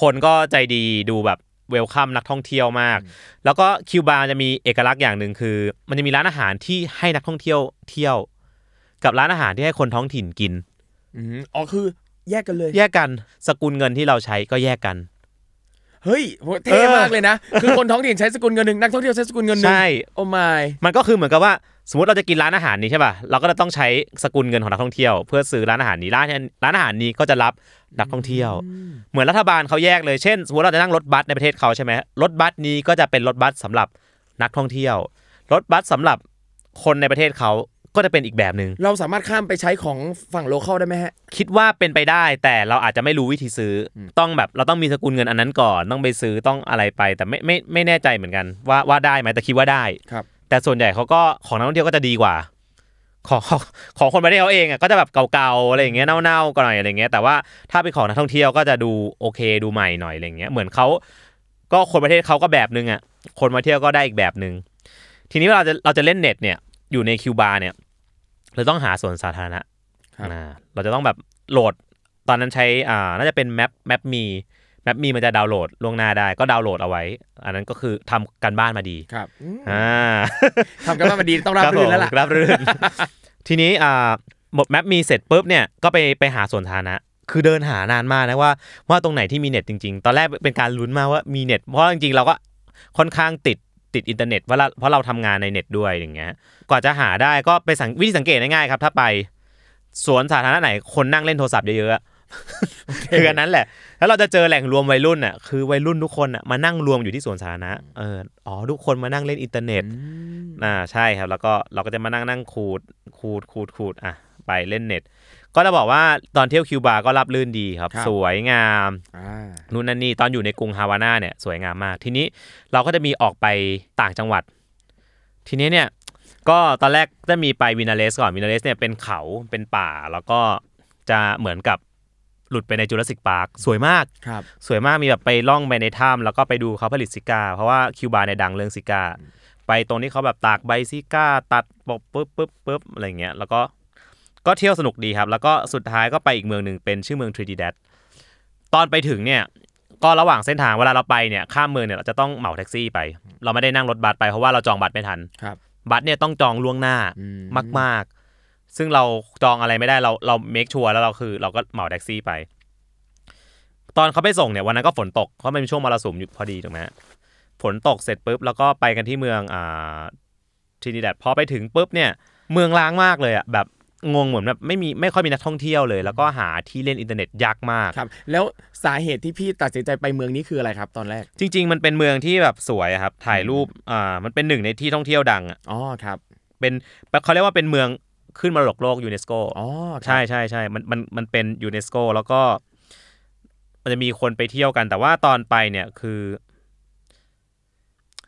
คนก็ใจดีดูแบบเวลคัมนักท่องเที่ยวมาก แล้วก็คิวบาจะมีเอกลักษณ์อย่างหนึ่งคือ มันจะมีร้านอาหารที่ให้นักท่องเที่ยวเที่ยว กับร้านอาหารที่ให้คนท้องถิ่นกินอืมอ๋อคือแยกกันเลย แยกกัน สกุลเงินที่เราใช้ก็แยกกันเฮ้ยโหเท่มากเลยนะ คือคนท้องถิ่นใช้สกุลเงินหนึ่งนักท่องเที่ยวใช้สกุลเงินหนึ่งใช่โอ้ไม่มันก็คือเหมือนกับว่าสมมติเราจะกินร้านอาหารนี้ใช่ป่ะเราก็จะต้องใช้สกุลเงินของนักท่องเที่ยว เพื่อซื้อร้านอาหารนี้ร้านร้านอาหารนี้ก็จะรับ นักท่องเที่ยว เหมือนรัฐบาลเขาแยกเลยเช่นสมมติเราจะนั่งรถบัสในประเทศเขาใช่ไหมรถบัสนี้ก็จะเป็นรถบัสสำหรับนักท่องเที่ยว รถบัสสำหรับคนในประเทศเขาก็จะเป็นอีกแบบหนึ่งเราสามารถข้ามไปใช้ของฝั่งโลเคอลได้ไหมฮะ คิดว่าเป็นไปได้แต่เราอาจจะไม่รู้วิธีซื้ออต้องแบบเราต้องมีสกุลเงินอันนั้นก่อน ต้องไปซื้อต้องอะไรไป แต่ไม่ไม่ไม่แน่ใจเหมือนกันว่าว่าได้ไหมแต่คิดว่าได้ครับแต่ส่วนใหญ่เขาก็ของนักท่องเที่ยวก็จะดีกว่า ของของของคนประเทศเขาเองอะก็จะแบบเก่าๆอะไรอย่างเงี้ยเน่าๆก็หน่อยอะไรเงี้ยแต่ว่าถ้าเป็นของนักท่องเที่ยวก็จะดูโอเคดูใหม่หน่อยอะไรเงี้ยเหมือนเขาก็คนประเทศเขาก็แบบนึงอะคนมาเที่ยวก็ได้อีกแบบนึง ทีนี้เวลาเราจะเราจะเล่นเน็ตเนี่ยอยู่ในคิวบาเนี่ยเราต้องหาสวนสาธารณะครับอ่าเราจะต้องแบบโหลดตอนนั้นใช้อ่าน่าจะเป็น Maps Maps.me Maps.me มันจะดาวน์โหลดล่วงหน้าได้ก็ดาวน์โหลดเอาไว้ อันนั้นก็คือทำการบ้านมาดีครับอืมอ่าทำการบ้านมาดีต้องราบรื่นแล้วล่ะครับผมราบรื่นื่นทีนี้อ่าโหลด Maps.me เสร็จปุ๊บเนี่ยก็ไปไปหาสวนสาธารณะคือเดินหานานมากนะว่าว่าตรงไหนที่มีเน็ตจริง ๆ ตอนแรกเป็นการลุ้นมากว่ามีเน็ต เพราะจริงๆเราก็ค่อนข้างติดติดอินเทอร์เน็ตเพราะเราเพราะเราทำงานในเน็ตด้วยอย่างเงี้ยกว่าจะหาได้ก็ไปสังวิธีสังเกตง่ายๆครับ ถ้าไปสวนสาธารณะไหนคนนั่งเล่นโทรศัพท์เยอะๆอะ คืออันนั้นแหละ แล้วเราจะเจอแหล่งรวมวัยรุ่นอะคือวัยรุ่นทุกคนอะมานั่งรวมอยู่ที่สวนสาธารณะเอออ๋อทุกคนมานั่งเล่นอินเทอร์เน็ตอ่าใช่ครับ แล้วก็เราก็จะมานั่งนั่งขูดขูดขูดขูดอะไปเล่นเน็ต ก็จะบอกว่าตอนเที่ยวคิวบาก็ราบรื่นดีครับครับสวยงามอ่านู่นนั่นนี่ตอนอยู่ในกรุงฮาวาน่าเนี่ยสวยงามมาก ทีนี้เราก็จะมีออกไปต่างจังหวัด ทีนี้เนี่ยก็ตอนแรกจะมีไปวินาเลสก่อนวินาเลสเนี่ยเป็นเขาเป็นป่าแล้วก็จะเหมือนกับ หลุดไปใน Jurassic Park สวยมากครับสวยมากมีแบบไปล่องไปในถ้ำแล้วก็ไปดูเขาผลิตซิการ์ เพราะว่าคิวบาเนี่ยดังเรื่องซิการ์ ไปตรงที่เขาแบบตากใบซิการ์ ตัดปกปุ๊บปุ๊บปุ๊บอะไรเงี้ยแล้วก็ก็เที่ยวสนุกดีครับ แล้วก็สุดท้ายก็ไปอีกเมืองหนึ่งเป็นชื่อเมืองทรินิดัดตอนไปถึงเนี่ยก็ระหว่างเส้นทางเวลาเราไปเนี่ยข้ามเมืองเนี่ยเราจะต้องเหมาแท็กซี่ไป เราไม่ได้นั่งรถบัสไปเพราะว่าเราจองบัสไม่ทันครับบัสเนี่ยต้องจองล่วงหน้าอืมมากๆ ซึ่งเราจองอะไรไม่ได้เราเรา make sure แล้วเราคือ เราก็เหมาแท็กซี่ไป ตอนเขาไปส่งเนี่ยวันนั้นก็ฝนตกเพราะมันเป็นช่วงมรสุมอยู่พอดีถูกไหมฮะฝนตกเสร็จปุ๊บแล้วก็ไปกันที่เมืองอ่าทรินิดัดพอไปถึงปุ๊บเนี่ยเมืองร้างมากเลยอะแบบงงเหมือนแบบไม่มีไม่ค่อยมีนักท่องเที่ยวเลย แล้วก็หาที่เล่นอินเทอร์เน็ตยากมากครับ แล้วสาเหตุที่พี่ตัดสินใจไปเมืองนี้คืออะไรครับตอนแรก จริง ๆ มันเป็นเมืองที่แบบสวยอะครับถ่ายรูปอ่ามันเป็นหนึ่งในที่ท่องเที่ยวดังอะอ๋อครับ เป็นเขาเรียกว่าเป็นเมือง ขึ้นมรดกโลกยูเนสโกอ๋อครับใช่ใช่ใช่มันมันมันเป็นยูเนสโกแล้วก็มันจะมีคนไปเที่ยวกัน แต่ว่าตอนไปเนี่ยคือ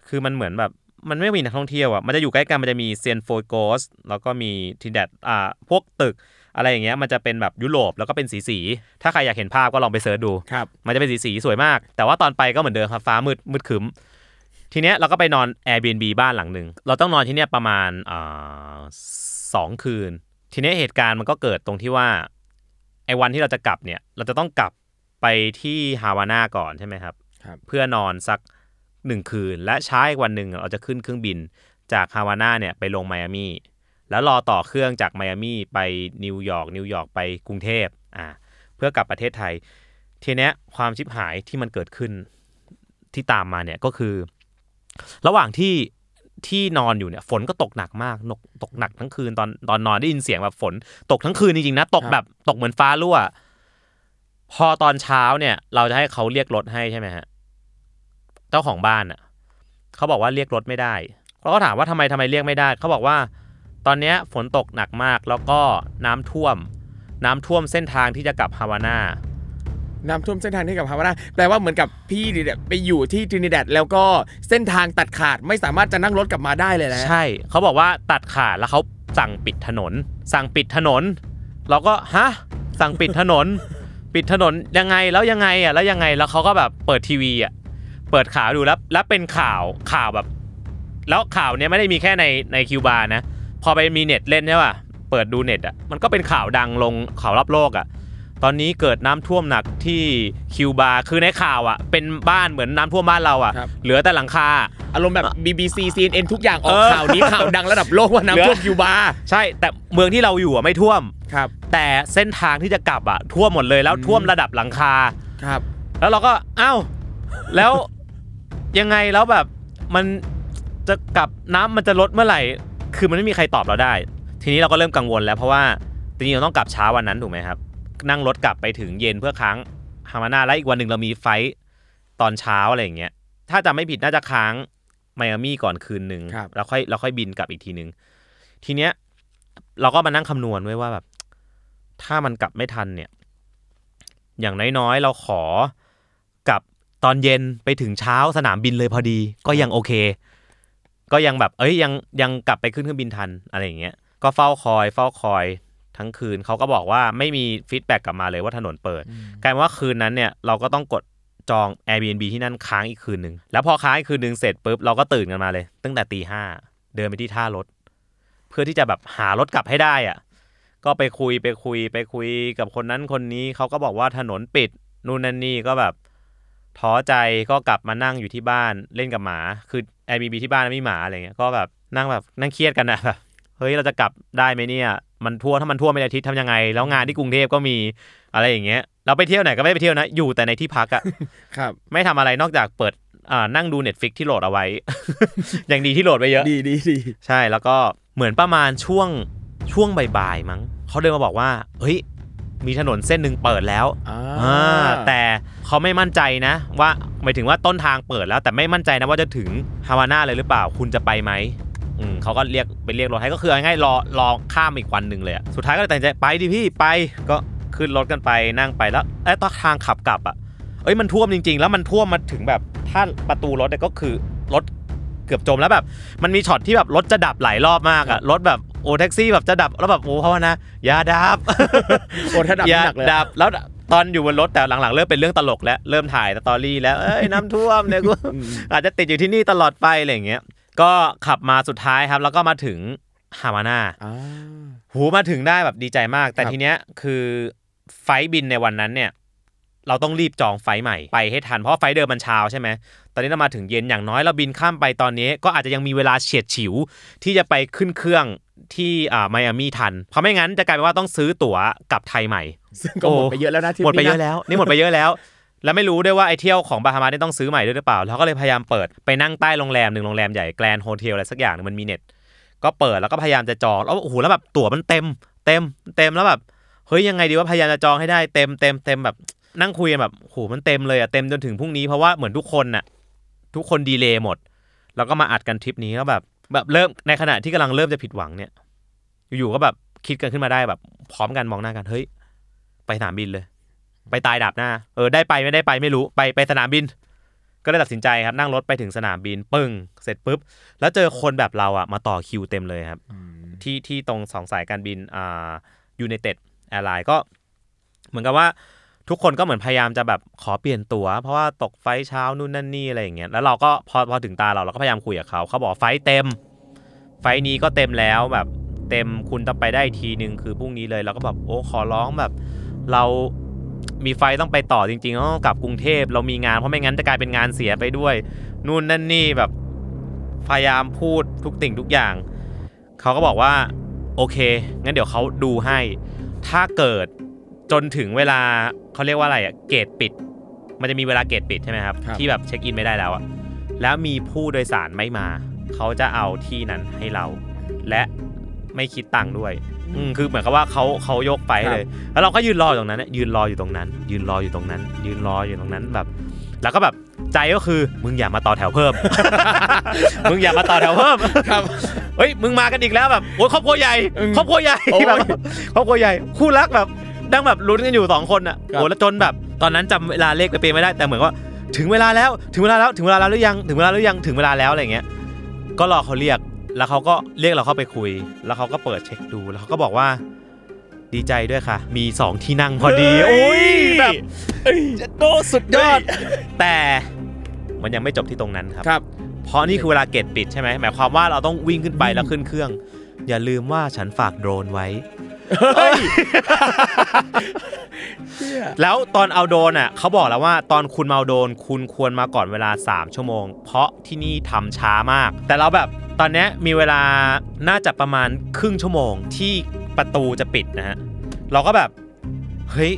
คือมันเหมือนแบบ มันไม่มีนักท่องเที่ยวอะมันจะอยู่ใกล้กันมันจะมี Cienfuegos แล้วก็มีทรินิดัดอ่าพวกตึกอะไรอย่างเงี้ยมันจะเป็นแบบยุโรปแล้วก็เป็นสีสีๆถ้าใครอยากเห็นภาพก็ลองไป search ดูครับมันจะเป็นสีสีๆสวยมาก แต่ว่าตอนไปก็เหมือนเดิมครับฟ้ามืดมืดครึ้มทีเนี้ยเราก็ไปนอน Airbnb บ้านหลังหนึ่งเราต้องนอนที่เนี้ยประมาณอ่า สองคืน ทีเนี้ยเหตุการณ์มันก็เกิดตรงที่ว่าไอ้วันที่เราจะกลับเนี่ย เราจะต้องกลับไปที่ฮาวาน่าก่อนใช่ไหมครับครับ เพื่อนอนสักหนึ่งคืน และเช้าอีกวันหนึ่งเราจะขึ้นเครื่องบินจากฮาวาน่าเนี่ยไปลงไมอามี่แล้วรอต่อเครื่องจากไมอามี่ไปนิวยอร์กนิวยอร์กไปกรุงเทพอ่าเพื่อกลับประเทศไทย ทีเนี้ยความชิบหายที่มันเกิดขึ้นที่ตามมาเนี่ยก็คือ ระหว่างที่ ที่นอนอยู่เนี่ยฝนก็ตกหนักมากนกตกหนักทั้งคืนตอนตอนนอนได้ยินเสียงแบบฝน ตกทั้งคืนจริงๆนะตกแบบตกเหมือนฟ้ารั่ว พอตอนเช้าเนี่ย เราจะให้เขาเรียกรถให้ใช่ไหมฮะเจ้าของบ้านอะเขาบอกว่าเรียกรถไม่ได้เราก็ถามว่าทำไมทำไมเรียกไม่ได้เขาบอกว่า ตอนเนี้ยฝนตกหนักมากแล้วก็น้ำท่วม น้ำท่วมเส้นทางที่จะกลับฮาวาน่า น้ำท่วมเส้นทางที่กับฮาวาน่าแปลว่าเหมือนกับพี่เนี่ยไปอยู่ที่ทรินิแดดแล้วก็เส้นทางตัดขาดไม่สามารถจะนั่งรถกลับมาได้เลยนะใช่เขาบอกว่าตัดขาดแล้วเขาสั่งปิดถนน สั่งปิดถนน เราก็ฮะสั่งปิดถนน ปิดถนนยังไงแล้วยังไงอะแล้วยังไงแล้วเขาก็แบบเปิดทีวีอะเปิดข่าวดูแล้วแล้วเป็นข่าวข่าวแบบ แล้วข่าวเนี้ยไม่ได้มีแค่ในในคิวบานะพอไปมีเน็ตเล่นใช่ป่ะเปิดดูเน็ตอะมันก็เป็นข่าวดังลงข่าวรอบโลกอะ ตอนนี้เกิดน้ำท่วมหนักที่คิวบาคือในข่าวอะ เป็นบ้านเหมือนน้ำท่วมบ้านเราอะ ครับ เหลือแต่หลังคา อารมณ์แบบ BBC CNN ทุกอย่างออกเออข่าวนี้ข่าวดังระดับโลกว่าน้ำท่วมคิวบาใช่แต่เมืองที่เราอยู่อะไม่ท่วม ครับ แต่เส้นทางที่จะกลับอะท่วมหมดเลยแล้วอืม ท่วมระดับหลังคา ครับ แล้วเราก็เอ้าแล้ว ยังไงแล้วแบบมันจะกลับน้ำมันจะลดเมื่อไหร่ คือมันไม่มีใครตอบเราได้ ทีนี้เราก็เริ่มกังวลแล้วเพราะว่าจริงๆเราต้องกลับเช้าวันนั้นถูกไหมครับ นั่งรถกลับไปถึงเย็นเพื่อค้างฮามาน่าแล้วอีกวันหนึ่งเรามีไฟท์ตอนเช้าอะไรอย่างเงี้ยถ้าจำไม่ผิดน่าจะค้างไมอามี่ก่อนคืนหนึ่งครับแล้วค่อยแล้วค่อยบินกลับอีกทีหนึ่งทีเนี้ย เราก็มานั่งคำนวณไว้ว่าแบบ ถ้ามันกลับไม่ทันเนี่ย อย่างน้อยๆ เราขอกลับตอนเย็นไปถึงเช้าสนามบินเลยพอดี ก็ยังโอเค ก็ยังแบบ เอ้ยยังยังกลับไปขึ้นเครื่องบินทันอะไรอย่างเงี้ยก็เฝ้าคอย เฝ้าคอย ทั้งคืนเขาก็บอกว่าไม่มีฟีดแบ็กกลับมาเลยว่าถนนเปิดกลายเป็นว่าคืนนั้นเนี่ยเราก็ต้องกดจอง Airbnb ที่นั่นค้างอีกคืนหนึ่งแล้วพอค้างอีกคืนหนึ่งเสร็จปุ๊บเราก็ตื่นกันมาเลย ตั้งแต่ตีห้าเดินไปที่ท่ารถ เพื่อที่จะแบบหารถกลับให้ได้อะก็ไปคุยไปคุยไปคุยกับคนนั้นคนนี้เขาก็บอกว่าถนนปิดนู่นนั่นนี่ก็แบบท้อใจก็กลับมานั่งอยู่ที่บ้านเล่นกับหมา คือ Airbnb ที่บ้านไม่มีหมาอะไรเงี้ยก็แบบนั่งแบบนั่งเครียดกันนะแบบ เฮ้ยเราจะกลับได้ไหมเนี่ย มันทั่วถ้ามันทั่วไม่ได้อาทิตย์ทำยังไง แล้วงานที่กรุงเทพก็มีอะไรอย่างเงี้ย เราไปเที่ยวไหนก็ไม่ได้ไปเที่ยวนะ อยู่แต่ในที่พักอะครับ ไม่ทำอะไรนอกจากเปิดอ่านั่งดู Netflix ที่โหลดเอาไว้ อย่างดีที่โหลดไปเยอะ ดีดีดีใช่แล้วก็เหมือนประมาณช่วงช่วงบ่ายๆมั้งเขาเดินมาบอกว่า เฮ้ย มีถนนเส้นหนึ่งเปิดแล้วอ่าอ่าแต่เขาไม่มั่นใจนะ ว่าหมายถึงว่าต้นทางเปิดแล้ว แต่ไม่มั่นใจนะว่าจะถึงฮาวาน่าเลยหรือเปล่า คุณจะไปไหมอืม เขาก็เรียกไปเรียกรถให้ก็คือเอาง่ายๆรอรอข้ามอีกวันหนึ่งเลยอะสุดท้ายก็เลยตัดสินใจไปดิพี่ไปก็ขึ้นรถกันไปนั่งไปแล้วไอ้ตอนทางขับกลับอะเอ้ยมันท่วมจริง ๆ แล้วมันท่วมมาถึงแบบถ้าประตูรถเนี่ยก็คือรถเกือบจมแล้วแบบ มันมีช็อตที่แบบรถจะดับหลายรอบมากอะรถแบบโอ้แท็กซี่แบบจะดับแล้วแบบโอ้ภาวนาอย่าดับโอ้ถ้าดับอย่าหนักเลยดับแล้วตอนอยู่บนรถแต่หลังๆเริ่มเป็นเรื่องตลกแล้วเริ่มถ่ายสตอรี่แล้วเอ้ยน้ำท่วมเนี่ยกูอืมอาจจะติดอยู่ที่นี่ตลอดไปอะไรอย่างเงี้ย ก็ขับมาสุดท้ายครับ แล้วก็มาถึงฮามาน่าอ่าหูมาถึงได้แบบดีใจมาก แต่ครับทีเนี้ยคือflight บินในวันนั้นเนี่ย เราต้องรีบจอง flight ใหม่ไปให้ทันเพราะ flight เดิมมันเช้าใช่ไหมตอนนี้เรามาถึงเย็นอย่างน้อยเราบินข้ามไปตอนนี้ ก็อาจจะยังมีเวลาเฉียดฉิว ที่จะไปขึ้นเครื่องที่อ่าไมอามี่ทัน เพราะไม่งั้นจะกลายเป็นว่าต้องซื้อตั๋วกลับไทยใหม่ซึ่งก็หมดไปเยอะแล้วนะทริปหมดไปนี้เยอะนะอะแล้วนี่หมดไปเยอะแล้ว แล้วไม่รู้ด้วยว่าไอเที่ยวของบาฮามานี่ต้องซื้อใหม่ด้วยหรือเปล่าเราก็เลยพยายามเปิดไปนั่งใต้โรงแรมหนึ่งโรงแรมใหญ่ Grand Hotel อะไรสักอย่างนึงมันมีเน็ต ก็เปิดแล้วก็พยายามจะจองแล้วโอ้โหแล้วแบบตั๋วมันเต็ม เต็มเต็มแล้วแบบเฮ้ยยังไงดีว่าพยายามจะจองให้ได้เต็มเต็มเต็มแบบนั่งคุยแบบโอ้โหมันเต็มเลยอะเต็มจนถึงพรุ่งนี้เพราะว่าเหมือนทุกคนน่ะทุกคนดีเลย์หมด แล้วก็มาอัดกันทริปนี้แล้วแบบแบบเริ่มในขณะที่กำลังเริ่มจะผิดหวังเนี่ย อยู่ๆก็แบบคิดกันขึ้นมาได้แบบ พร้อมกันมองหน้ากันเฮ้ยไปสนามบินเลย ไปตายดับหน้า เออได้ไปไม่ได้ไปไม่รู้ไปไปสนามบิน ก็เลยตัดสินใจครับนั่งรถไปถึงสนามบิน ปึ้งเสร็จปุ๊บ แล้วเจอคนแบบเราอะมาต่อคิวเต็มเลยครับ ที่ที่ตรงสองสายการบินอ่า United Airlines ก็เหมือนกับว่าทุกคนก็เหมือนพยายามจะแบบขอเปลี่ยนตั๋วเพราะว่าตก flight เช้านู่นนั่นนี่อะไรอย่างเงี้ยแล้วเราก็พอพอถึงตาเราเราก็พยายามคุยกับเขาเขาบอก flight เต็ม flight นี้ก็เต็มแล้วแบบเต็มคุณต้องไปได้ทีหนึ่งคือพรุ่งนี้เลยเราก็แบบโอ้ขอร้องแบบ เรา มี flight ต้องไปต่อจริงๆต้องกลับกรุงเทพเรามีงานเพราะไม่งั้นจะกลายเป็นงานเสียไปด้วย นู่นนั่นนี่แบบพยายามพูดทุกสิ่งทุกอย่าง เขาก็บอกว่าโอเค งั้นเดี๋ยวเขาดูให้ ถ้าเกิดจนถึงเวลาเขาเรียกว่าอะไรอะเกตปิด มันจะมีเวลาเกตปิดใช่ไหมครับครับที่แบบเช็คอินไม่ได้แล้วอะแล้วมีผู้โดยสารไม่มา เขาจะเอาที่นั้นให้เรา และไม่คิดตังค์ด้วย อืมคือเหมือนกับว่าเขาเขายกไปให้เลย แล้วเราก็ยืนรออยู่ตรงนั้นน่ะยืนรออยู่ตรงนั้น ยืนรออยู่ตรงนั้น ยืนรออยู่ตรงนั้นแบบ แล้วก็แบบใจก็คือมึงอย่ามาต่อแถวเพิ่ม มึงอย่ามาต่อแถวเพิ่มครับเฮ้ยมึงมากันอีกแล้วแบบโอ้ยครอบครัวใหญ่อืมครอบครัวใหญ่โอ้ยแบบครอบครัวใหญ่คู่รักแบบดังแบบลุ้นกันอยู่สองคนอะครับโอ้แล้วจนแบบ ตอนนั้นจำเวลาเลขไปเปไม่ได้แต่เหมือนว่าถึงเวลาแล้วถึงเวลาแล้วถึงเวลาแล้วหรือยังถึงเวลาหรือยังถึงเวลาแล้วอะไรเงี้ยก็รอเขาเรียก แล้วเขาก็เรียกเราเข้าไปคุย แล้วเขาก็เปิดเช็คดู แล้วเขาก็บอกว่าดีใจด้วยค่ะ มีสองที่นั่งพอดีโอ้ยแบบโตสุดยอด แต่มันยังไม่จบที่ตรงนั้นครับครับ เพราะนี่คือเวลาเกตปิดใช่ไหมหมายความว่าเราต้องวิ่งขึ้นไปแล้วขึ้นเครื่อง อย่าลืมว่าฉันฝากโดรนไว้ เฮ้ยแล้วตอนเอาโดรนอะเขาบอกแล้วว่าตอนคุณมาเอาโดรนคุณควรมาก่อนเวลา 3 ชั่วโมง เพราะที่นี่ทำช้ามาก แต่เราแบบตอนเนี้ยมีเวลาน่าจะประมาณครึ่งชั่วโมงที่ประตูจะปิดนะฮะเราก็แบบเฮ้ย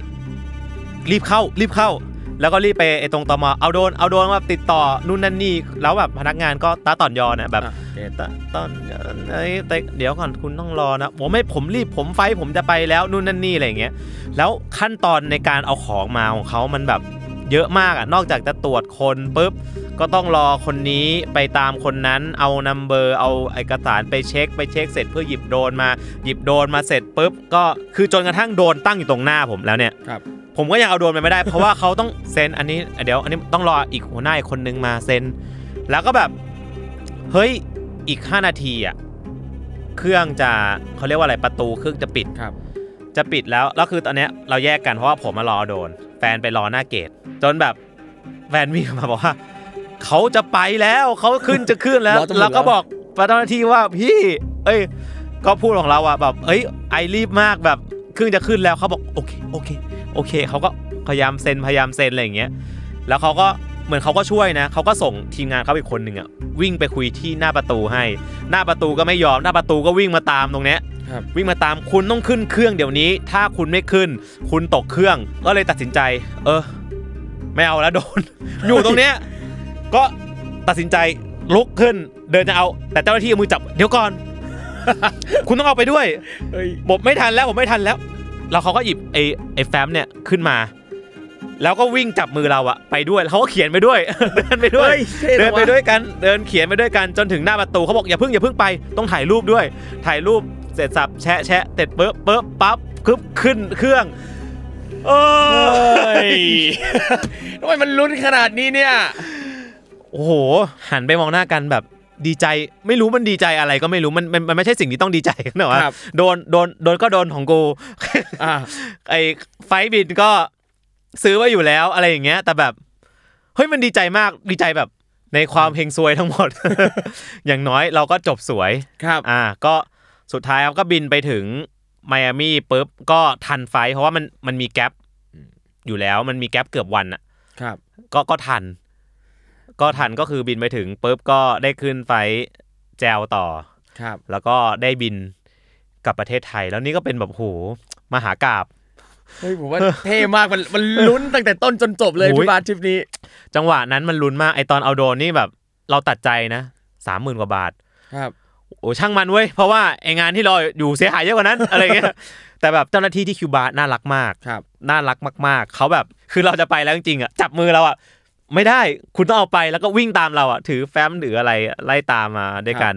รีบเข้ารีบเข้า แล้วก็รีบไปไอ้ตรงตมเอาโดรนเอาโดรนมาติดต่อนู่นนั่นนี่แล้วแบบพนักงานก็ตาต่อนยอนะแบบอะโอเคตตอนเอ้ยแต่เดี๋ยวก่อนคุณต้องรอนะผมไม่ผมรีบผมไฟผมจะไปแล้วนู่นนั่นนี่อะไรอย่างเงี้ยแล้วขั้นตอนในการเอาของมาของเขามันแบบเยอะมากอะนอกจากจะตรวจคนปุ๊บก็ต้องรอคนนี้ไปตามคนนั้นเอานัมเบอร์เอาเอกสารไปเช็ค ไปเช็คเสร็จเพื่อหยิบโดรนมา หยิบโดรนมาเสร็จปุ๊บก็คือจนกระทั่งโดรนตั้งอยู่ตรงหน้าผมแล้วเนี่ยครับ ผมก็ยังเอาโดรนไปไม่ได้ เพราะว่าเขาต้องเซ็นอันนี้เดี๋ยวอันนี้ต้องรออีกหัวหน้าอีกคนนึงมาเซ็นแล้วก็แบบเฮ้ยอีก 5 นาทีอะเครื่องจะเขาเรียกว่าอะไรประตูเครื่องจะปิดครับ จะปิดแล้วแล้วคือตอนเนี้ยเราแยกกันเพราะว่าผมมารอโดน แฟนไปรอหน้าเกต จนแบบแฟนวิ่งมาบอกว่าเขาจะไปแล้วเขาขึ้นจะขึ้นแล้วรอจนหมดแล้วก็แล้วบอกเจ้าหน้าที่ว่าพี่ เอ้ย ก็พูดของเราอะแบบ เอ้ยไอรีบมากแบบเครื่องจะขึ้นแล้วเขาบอกโอเคโอเค โอเคเขาก็พยายามเซ็นพยายามเซ็นอะไรอย่างเงี้ยแล้วเขาก็เหมือนเขาก็ช่วยนะเขาก็ส่งทีมงานเขาอีกคนหนึ่งอะวิ่งไปคุยที่หน้าประตูให้ หน้าประตูก็ไม่ยอมหน้าประตูก็วิ่งมาตามตรงเนี้ยครับวิ่งมาตามคุณต้องขึ้นเครื่องเดี๋ยวนี้ ถ้าคุณไม่ขึ้น คุณตกเครื่องก็เลยตัดสินใจ เออ ไม่เอาแล้วโดน อยู่ตรงเนี้ยก็ตัดสินใจลุกขึ้น เดินจะเอา แต่เจ้าหน้าที่เอามือจับเดี๋ยวก่อน คุณต้องเอาไปด้วยเฮ้ยผมไม่ทันแล้วผมไม่ทันแล้ว แล้วเขาก็หยิบไอ้ไอ้แฟ้มเนี่ยขึ้นมา แล้วก็วิ่งจับมือเราอะไปด้วยแล้วเขาก็เขียนไปด้วย เดินไปด้วยเฮ้ยเท่จังวะเดินไปด้วยกันเดินเขียนไปด้วยกันจนถึงหน้าประตูเขาบอกอย่าเพิ่งอย่าเพิ่งไปต้องถ่ายรูปด้วย ถ่ายรูปเสร็จสับแชะแชะเสร็จปุ๊บปุ๊บปั๊บคึบขึ้นเครื่องเอเฮ้อยทำไมมันลุ้นขนาดนี้เนี่ย โอ้โห หันไปมองหน้ากันแบบ ดีใจไม่รู้มันดีใจอะไรก็ไม่รู้มันมันมันไม่ใช่สิ่งที่ต้องดีใจกันหรอวะครับ โดนโดนโดนก็โดนของกู อ่า ไอ้ไฟล์บินก็ซื้อไว้อยู่แล้วอะไรอย่างเงี้ย แต่แบบเฮ้ยมันดีใจมากดีใจแบบในความเฮงซวยทั้งหมด อย่างน้อยเราก็จบสวย ครับ อ่าก็สุดท้ายครับก็บินไปถึงไมอามี่ปุ๊บก็ทันไฟล์เพราะว่ามันมันมีแกลบอยู่แล้วมันมีแกลบเกือบวันอะครับ ก็ก็ทัน ก็ทันก็คือบินไปถึงปุ๊บก็ได้ขึ้นไฟล์แจวต่อครับ แล้วก็ได้บินกลับประเทศไทย แล้วนี่ก็เป็นแบบโหมหากราบเฮ้ยผมว่าเท่มากมันมันลุ้นตั้งแต่ต้นจนจบเลยโอ้ยพี่บาสทริปนี้ จังหวะนั้นมันลุ้นมากไอตอนเอาโดรนนี่แบบเราตัดใจนะสามหมื่นกว่าบาทครับโอ้ช่างมันเว้ยเพราะว่าไองานที่รออยู่เสียหายเยอะกว่านั้นอะไรเงี้ยแต่แบบเจ้าหน้าที่ที่คิวบาร์น่ารักมากครับน่ารักมากๆเขาแบบคือเราจะไปแล้วจริงๆอะจับมือเราอะ ไม่ได้คุณต้องเอาไปแล้วก็วิ่งตามเราอะถือแฟ้มหรืออะไรไล่ตามมาด้วยกัน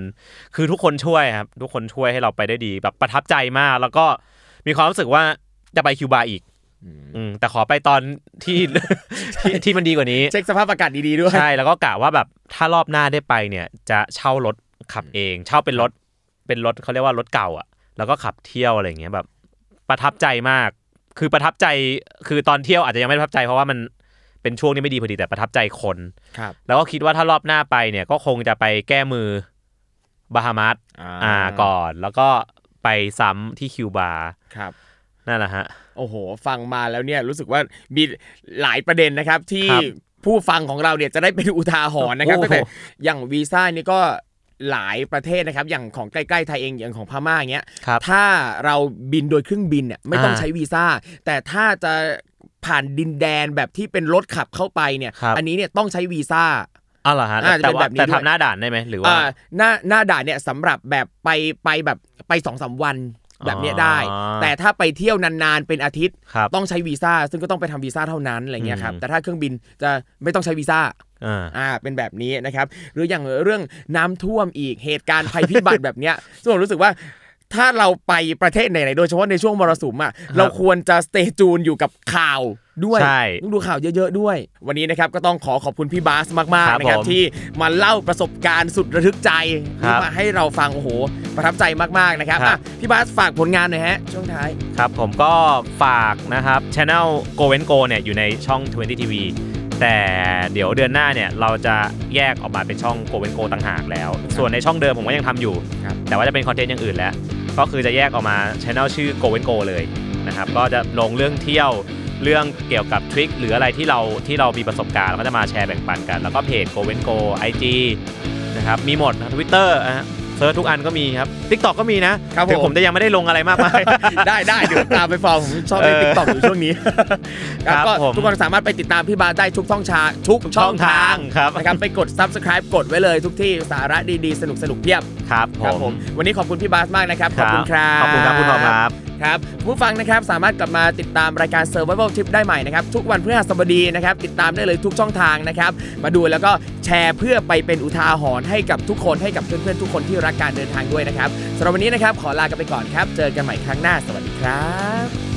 คือทุกคนช่วยครับทุกคนช่วยให้เราไปได้ดีแบบประทับใจมาก แล้วก็มีความรู้สึกว่าจะไปคิวบาร์อีกอืมแต่ขอไปตอนที่ที่ที่มันดีกว่านี้เช็คสภาพอากาศดีๆด้วยใช่แล้วก็กะว่าแบบถ้ารอบหน้าได้ไปเนี่ย จะเช่ารถขับเอง เช่าเป็นรถเป็นรถเขาเรียกว่ารถเก่าอะ แล้วก็ขับเที่ยวอะไรอย่างเงี้ยแบบ ประทับใจมาก คือประทับใจคือตอนเที่ยวอาจจะยังไม่ประทับใจเพราะว่ามัน เป็นช่วงที่ไม่ดีพอดีแต่ประทับใจคนครับแล้วก็คิดว่าถ้ารอบหน้าไปเนี่ยก็คงจะไปแก้มือบาฮามัสอ่าก่อน แล้วก็ไปซ้ำที่คิวบาครับนั่นแหละฮะโอ้โห ฟังมาแล้วเนี่ยรู้สึกว่ามีหลายประเด็นนะครับที่ครับผู้ฟังของเราเนี่ยจะได้เป็นอุทาหรณ์นะครับโอ้โหตั้งแต่อย่างวีซ่านี่ก็หลายประเทศนะครับ อย่างของใกล้ๆไทยเองอย่างของพม่าอย่างเงี้ยครับถ้าเราบินโดยเครื่องบินเนี่ยไม่ต้องอ่าใช้วีซ่าแต่ถ้าจะ ผ่านดินแดนแบบที่เป็นรถขับเข้าไปเนี่ยครับอันนี้เนี่ยต้องใช้วีซ่าอ๋อเหรอฮะอ่าจะแต่เป็นว่าแบบนี้แต่ด้วยทำหน้าด่านได้ไหมหรือว่าอ่าหน้าหน้าด่านเนี่ยสำหรับแบบไปไปแบบไปสองสามวันแบบเนี้ยได้อ๋อแต่ถ้าไปเที่ยวนานๆเป็นอาทิตย์ครับต้องใช้วีซ่าซึ่งก็ต้องไปทำวีซ่าเท่านั้นอะไรเงี้ยครับอืมแต่ถ้าเครื่องบินจะไม่ต้องใช้วีซ่าอ่าอ่าเป็นแบบนี้นะครับ หรืออย่างเรื่องน้ำท่วมอีกเหตุการณ์ภัยพิบัติแบบเนี้ยซึ่งผมรู้สึกว่า ถ้าเราไปประเทศไหนๆโดยเฉพาะในช่วงมรสุมอะเราควรจะสเตจูนอยู่กับข่าวด้วยใช่ต้องดูข่าวเยอะ ๆ ด้วย วันนี้นะครับก็ต้องขอขอบคุณพี่บาสมากครัๆบนะครับผมที่มาเล่าประสบการณ์สุดระทึกใจครับมาให้เราฟัง โอ้โห ประทับใจมาก ๆ นะครับครับอะพี่บาสฝากผลงานหน่อยฮะ ช่วงท้าย ครับผมก็ฝากนะครับช anel Go and Go เนี่ยอยู่ในช่อง 20 TV แต่เดี๋ยวเดือนหน้าเนี่ยเราจะแยกออกมาเป็นช่อง Go and Go ต่างหากแล้ว ส่วนในช่องเดิมผมก็ยังทำอยู่ครับแต่ว่าจะเป็นคอนเทนต์อย่างอื่นแล้ว ก็คือจะแยกออกมาchannel ชื่อ Go and Go เลยนะครับก็จะลงเรื่องเที่ยวเรื่องเกี่ยวกับ trick หรืออะไรที่เราที่เรามีประสบการณ์เราก็จะมาแชร์แบ่งปันกัน แล้วก็เพจ Go and Go IG นะครับมีหมดทวิตเตอร์ search ทุกอันก็มีครับ TikTok ก็มีนะครับถึงผมผมจะยังไม่ได้ลงอะไรมากมาย ได้ได้เดี๋ยวตามไป follow ผมชอบเล่นเออ TikTok อยู่ช่วงนี้ครับก็ผมทุกคนสามารถไปติดตามพี่บาสได้ทุกช่องทางทุกช่องทางครับ นะครับไปกด subscribe กดไว้เลยทุกที่สาระดีๆ สนุกสนุกๆเพียบครับครับผมวันนี้ขอบคุณพี่บาสมากนะครับขอบคุณครับ ขอบคุณครับคุณทอมครับ ครับผู้ฟังนะครับสามารถกลับมาติดตามรายการ Survival Trip ได้ใหม่นะครับทุกวันพฤหัสบดีนะครับติดตามได้เลยทุกช่องทางนะครับมาดูแล้วก็แชร์เพื่อไปเป็นอุทาหรณ์ให้กับทุกคนให้กับเพื่อนๆทุกคนที่รักการเดินทางด้วยนะครับสำหรับวันนี้นะครับขอลากันไปก่อนครับ เจอกันใหม่ครั้งหน้าสวัสดีครับ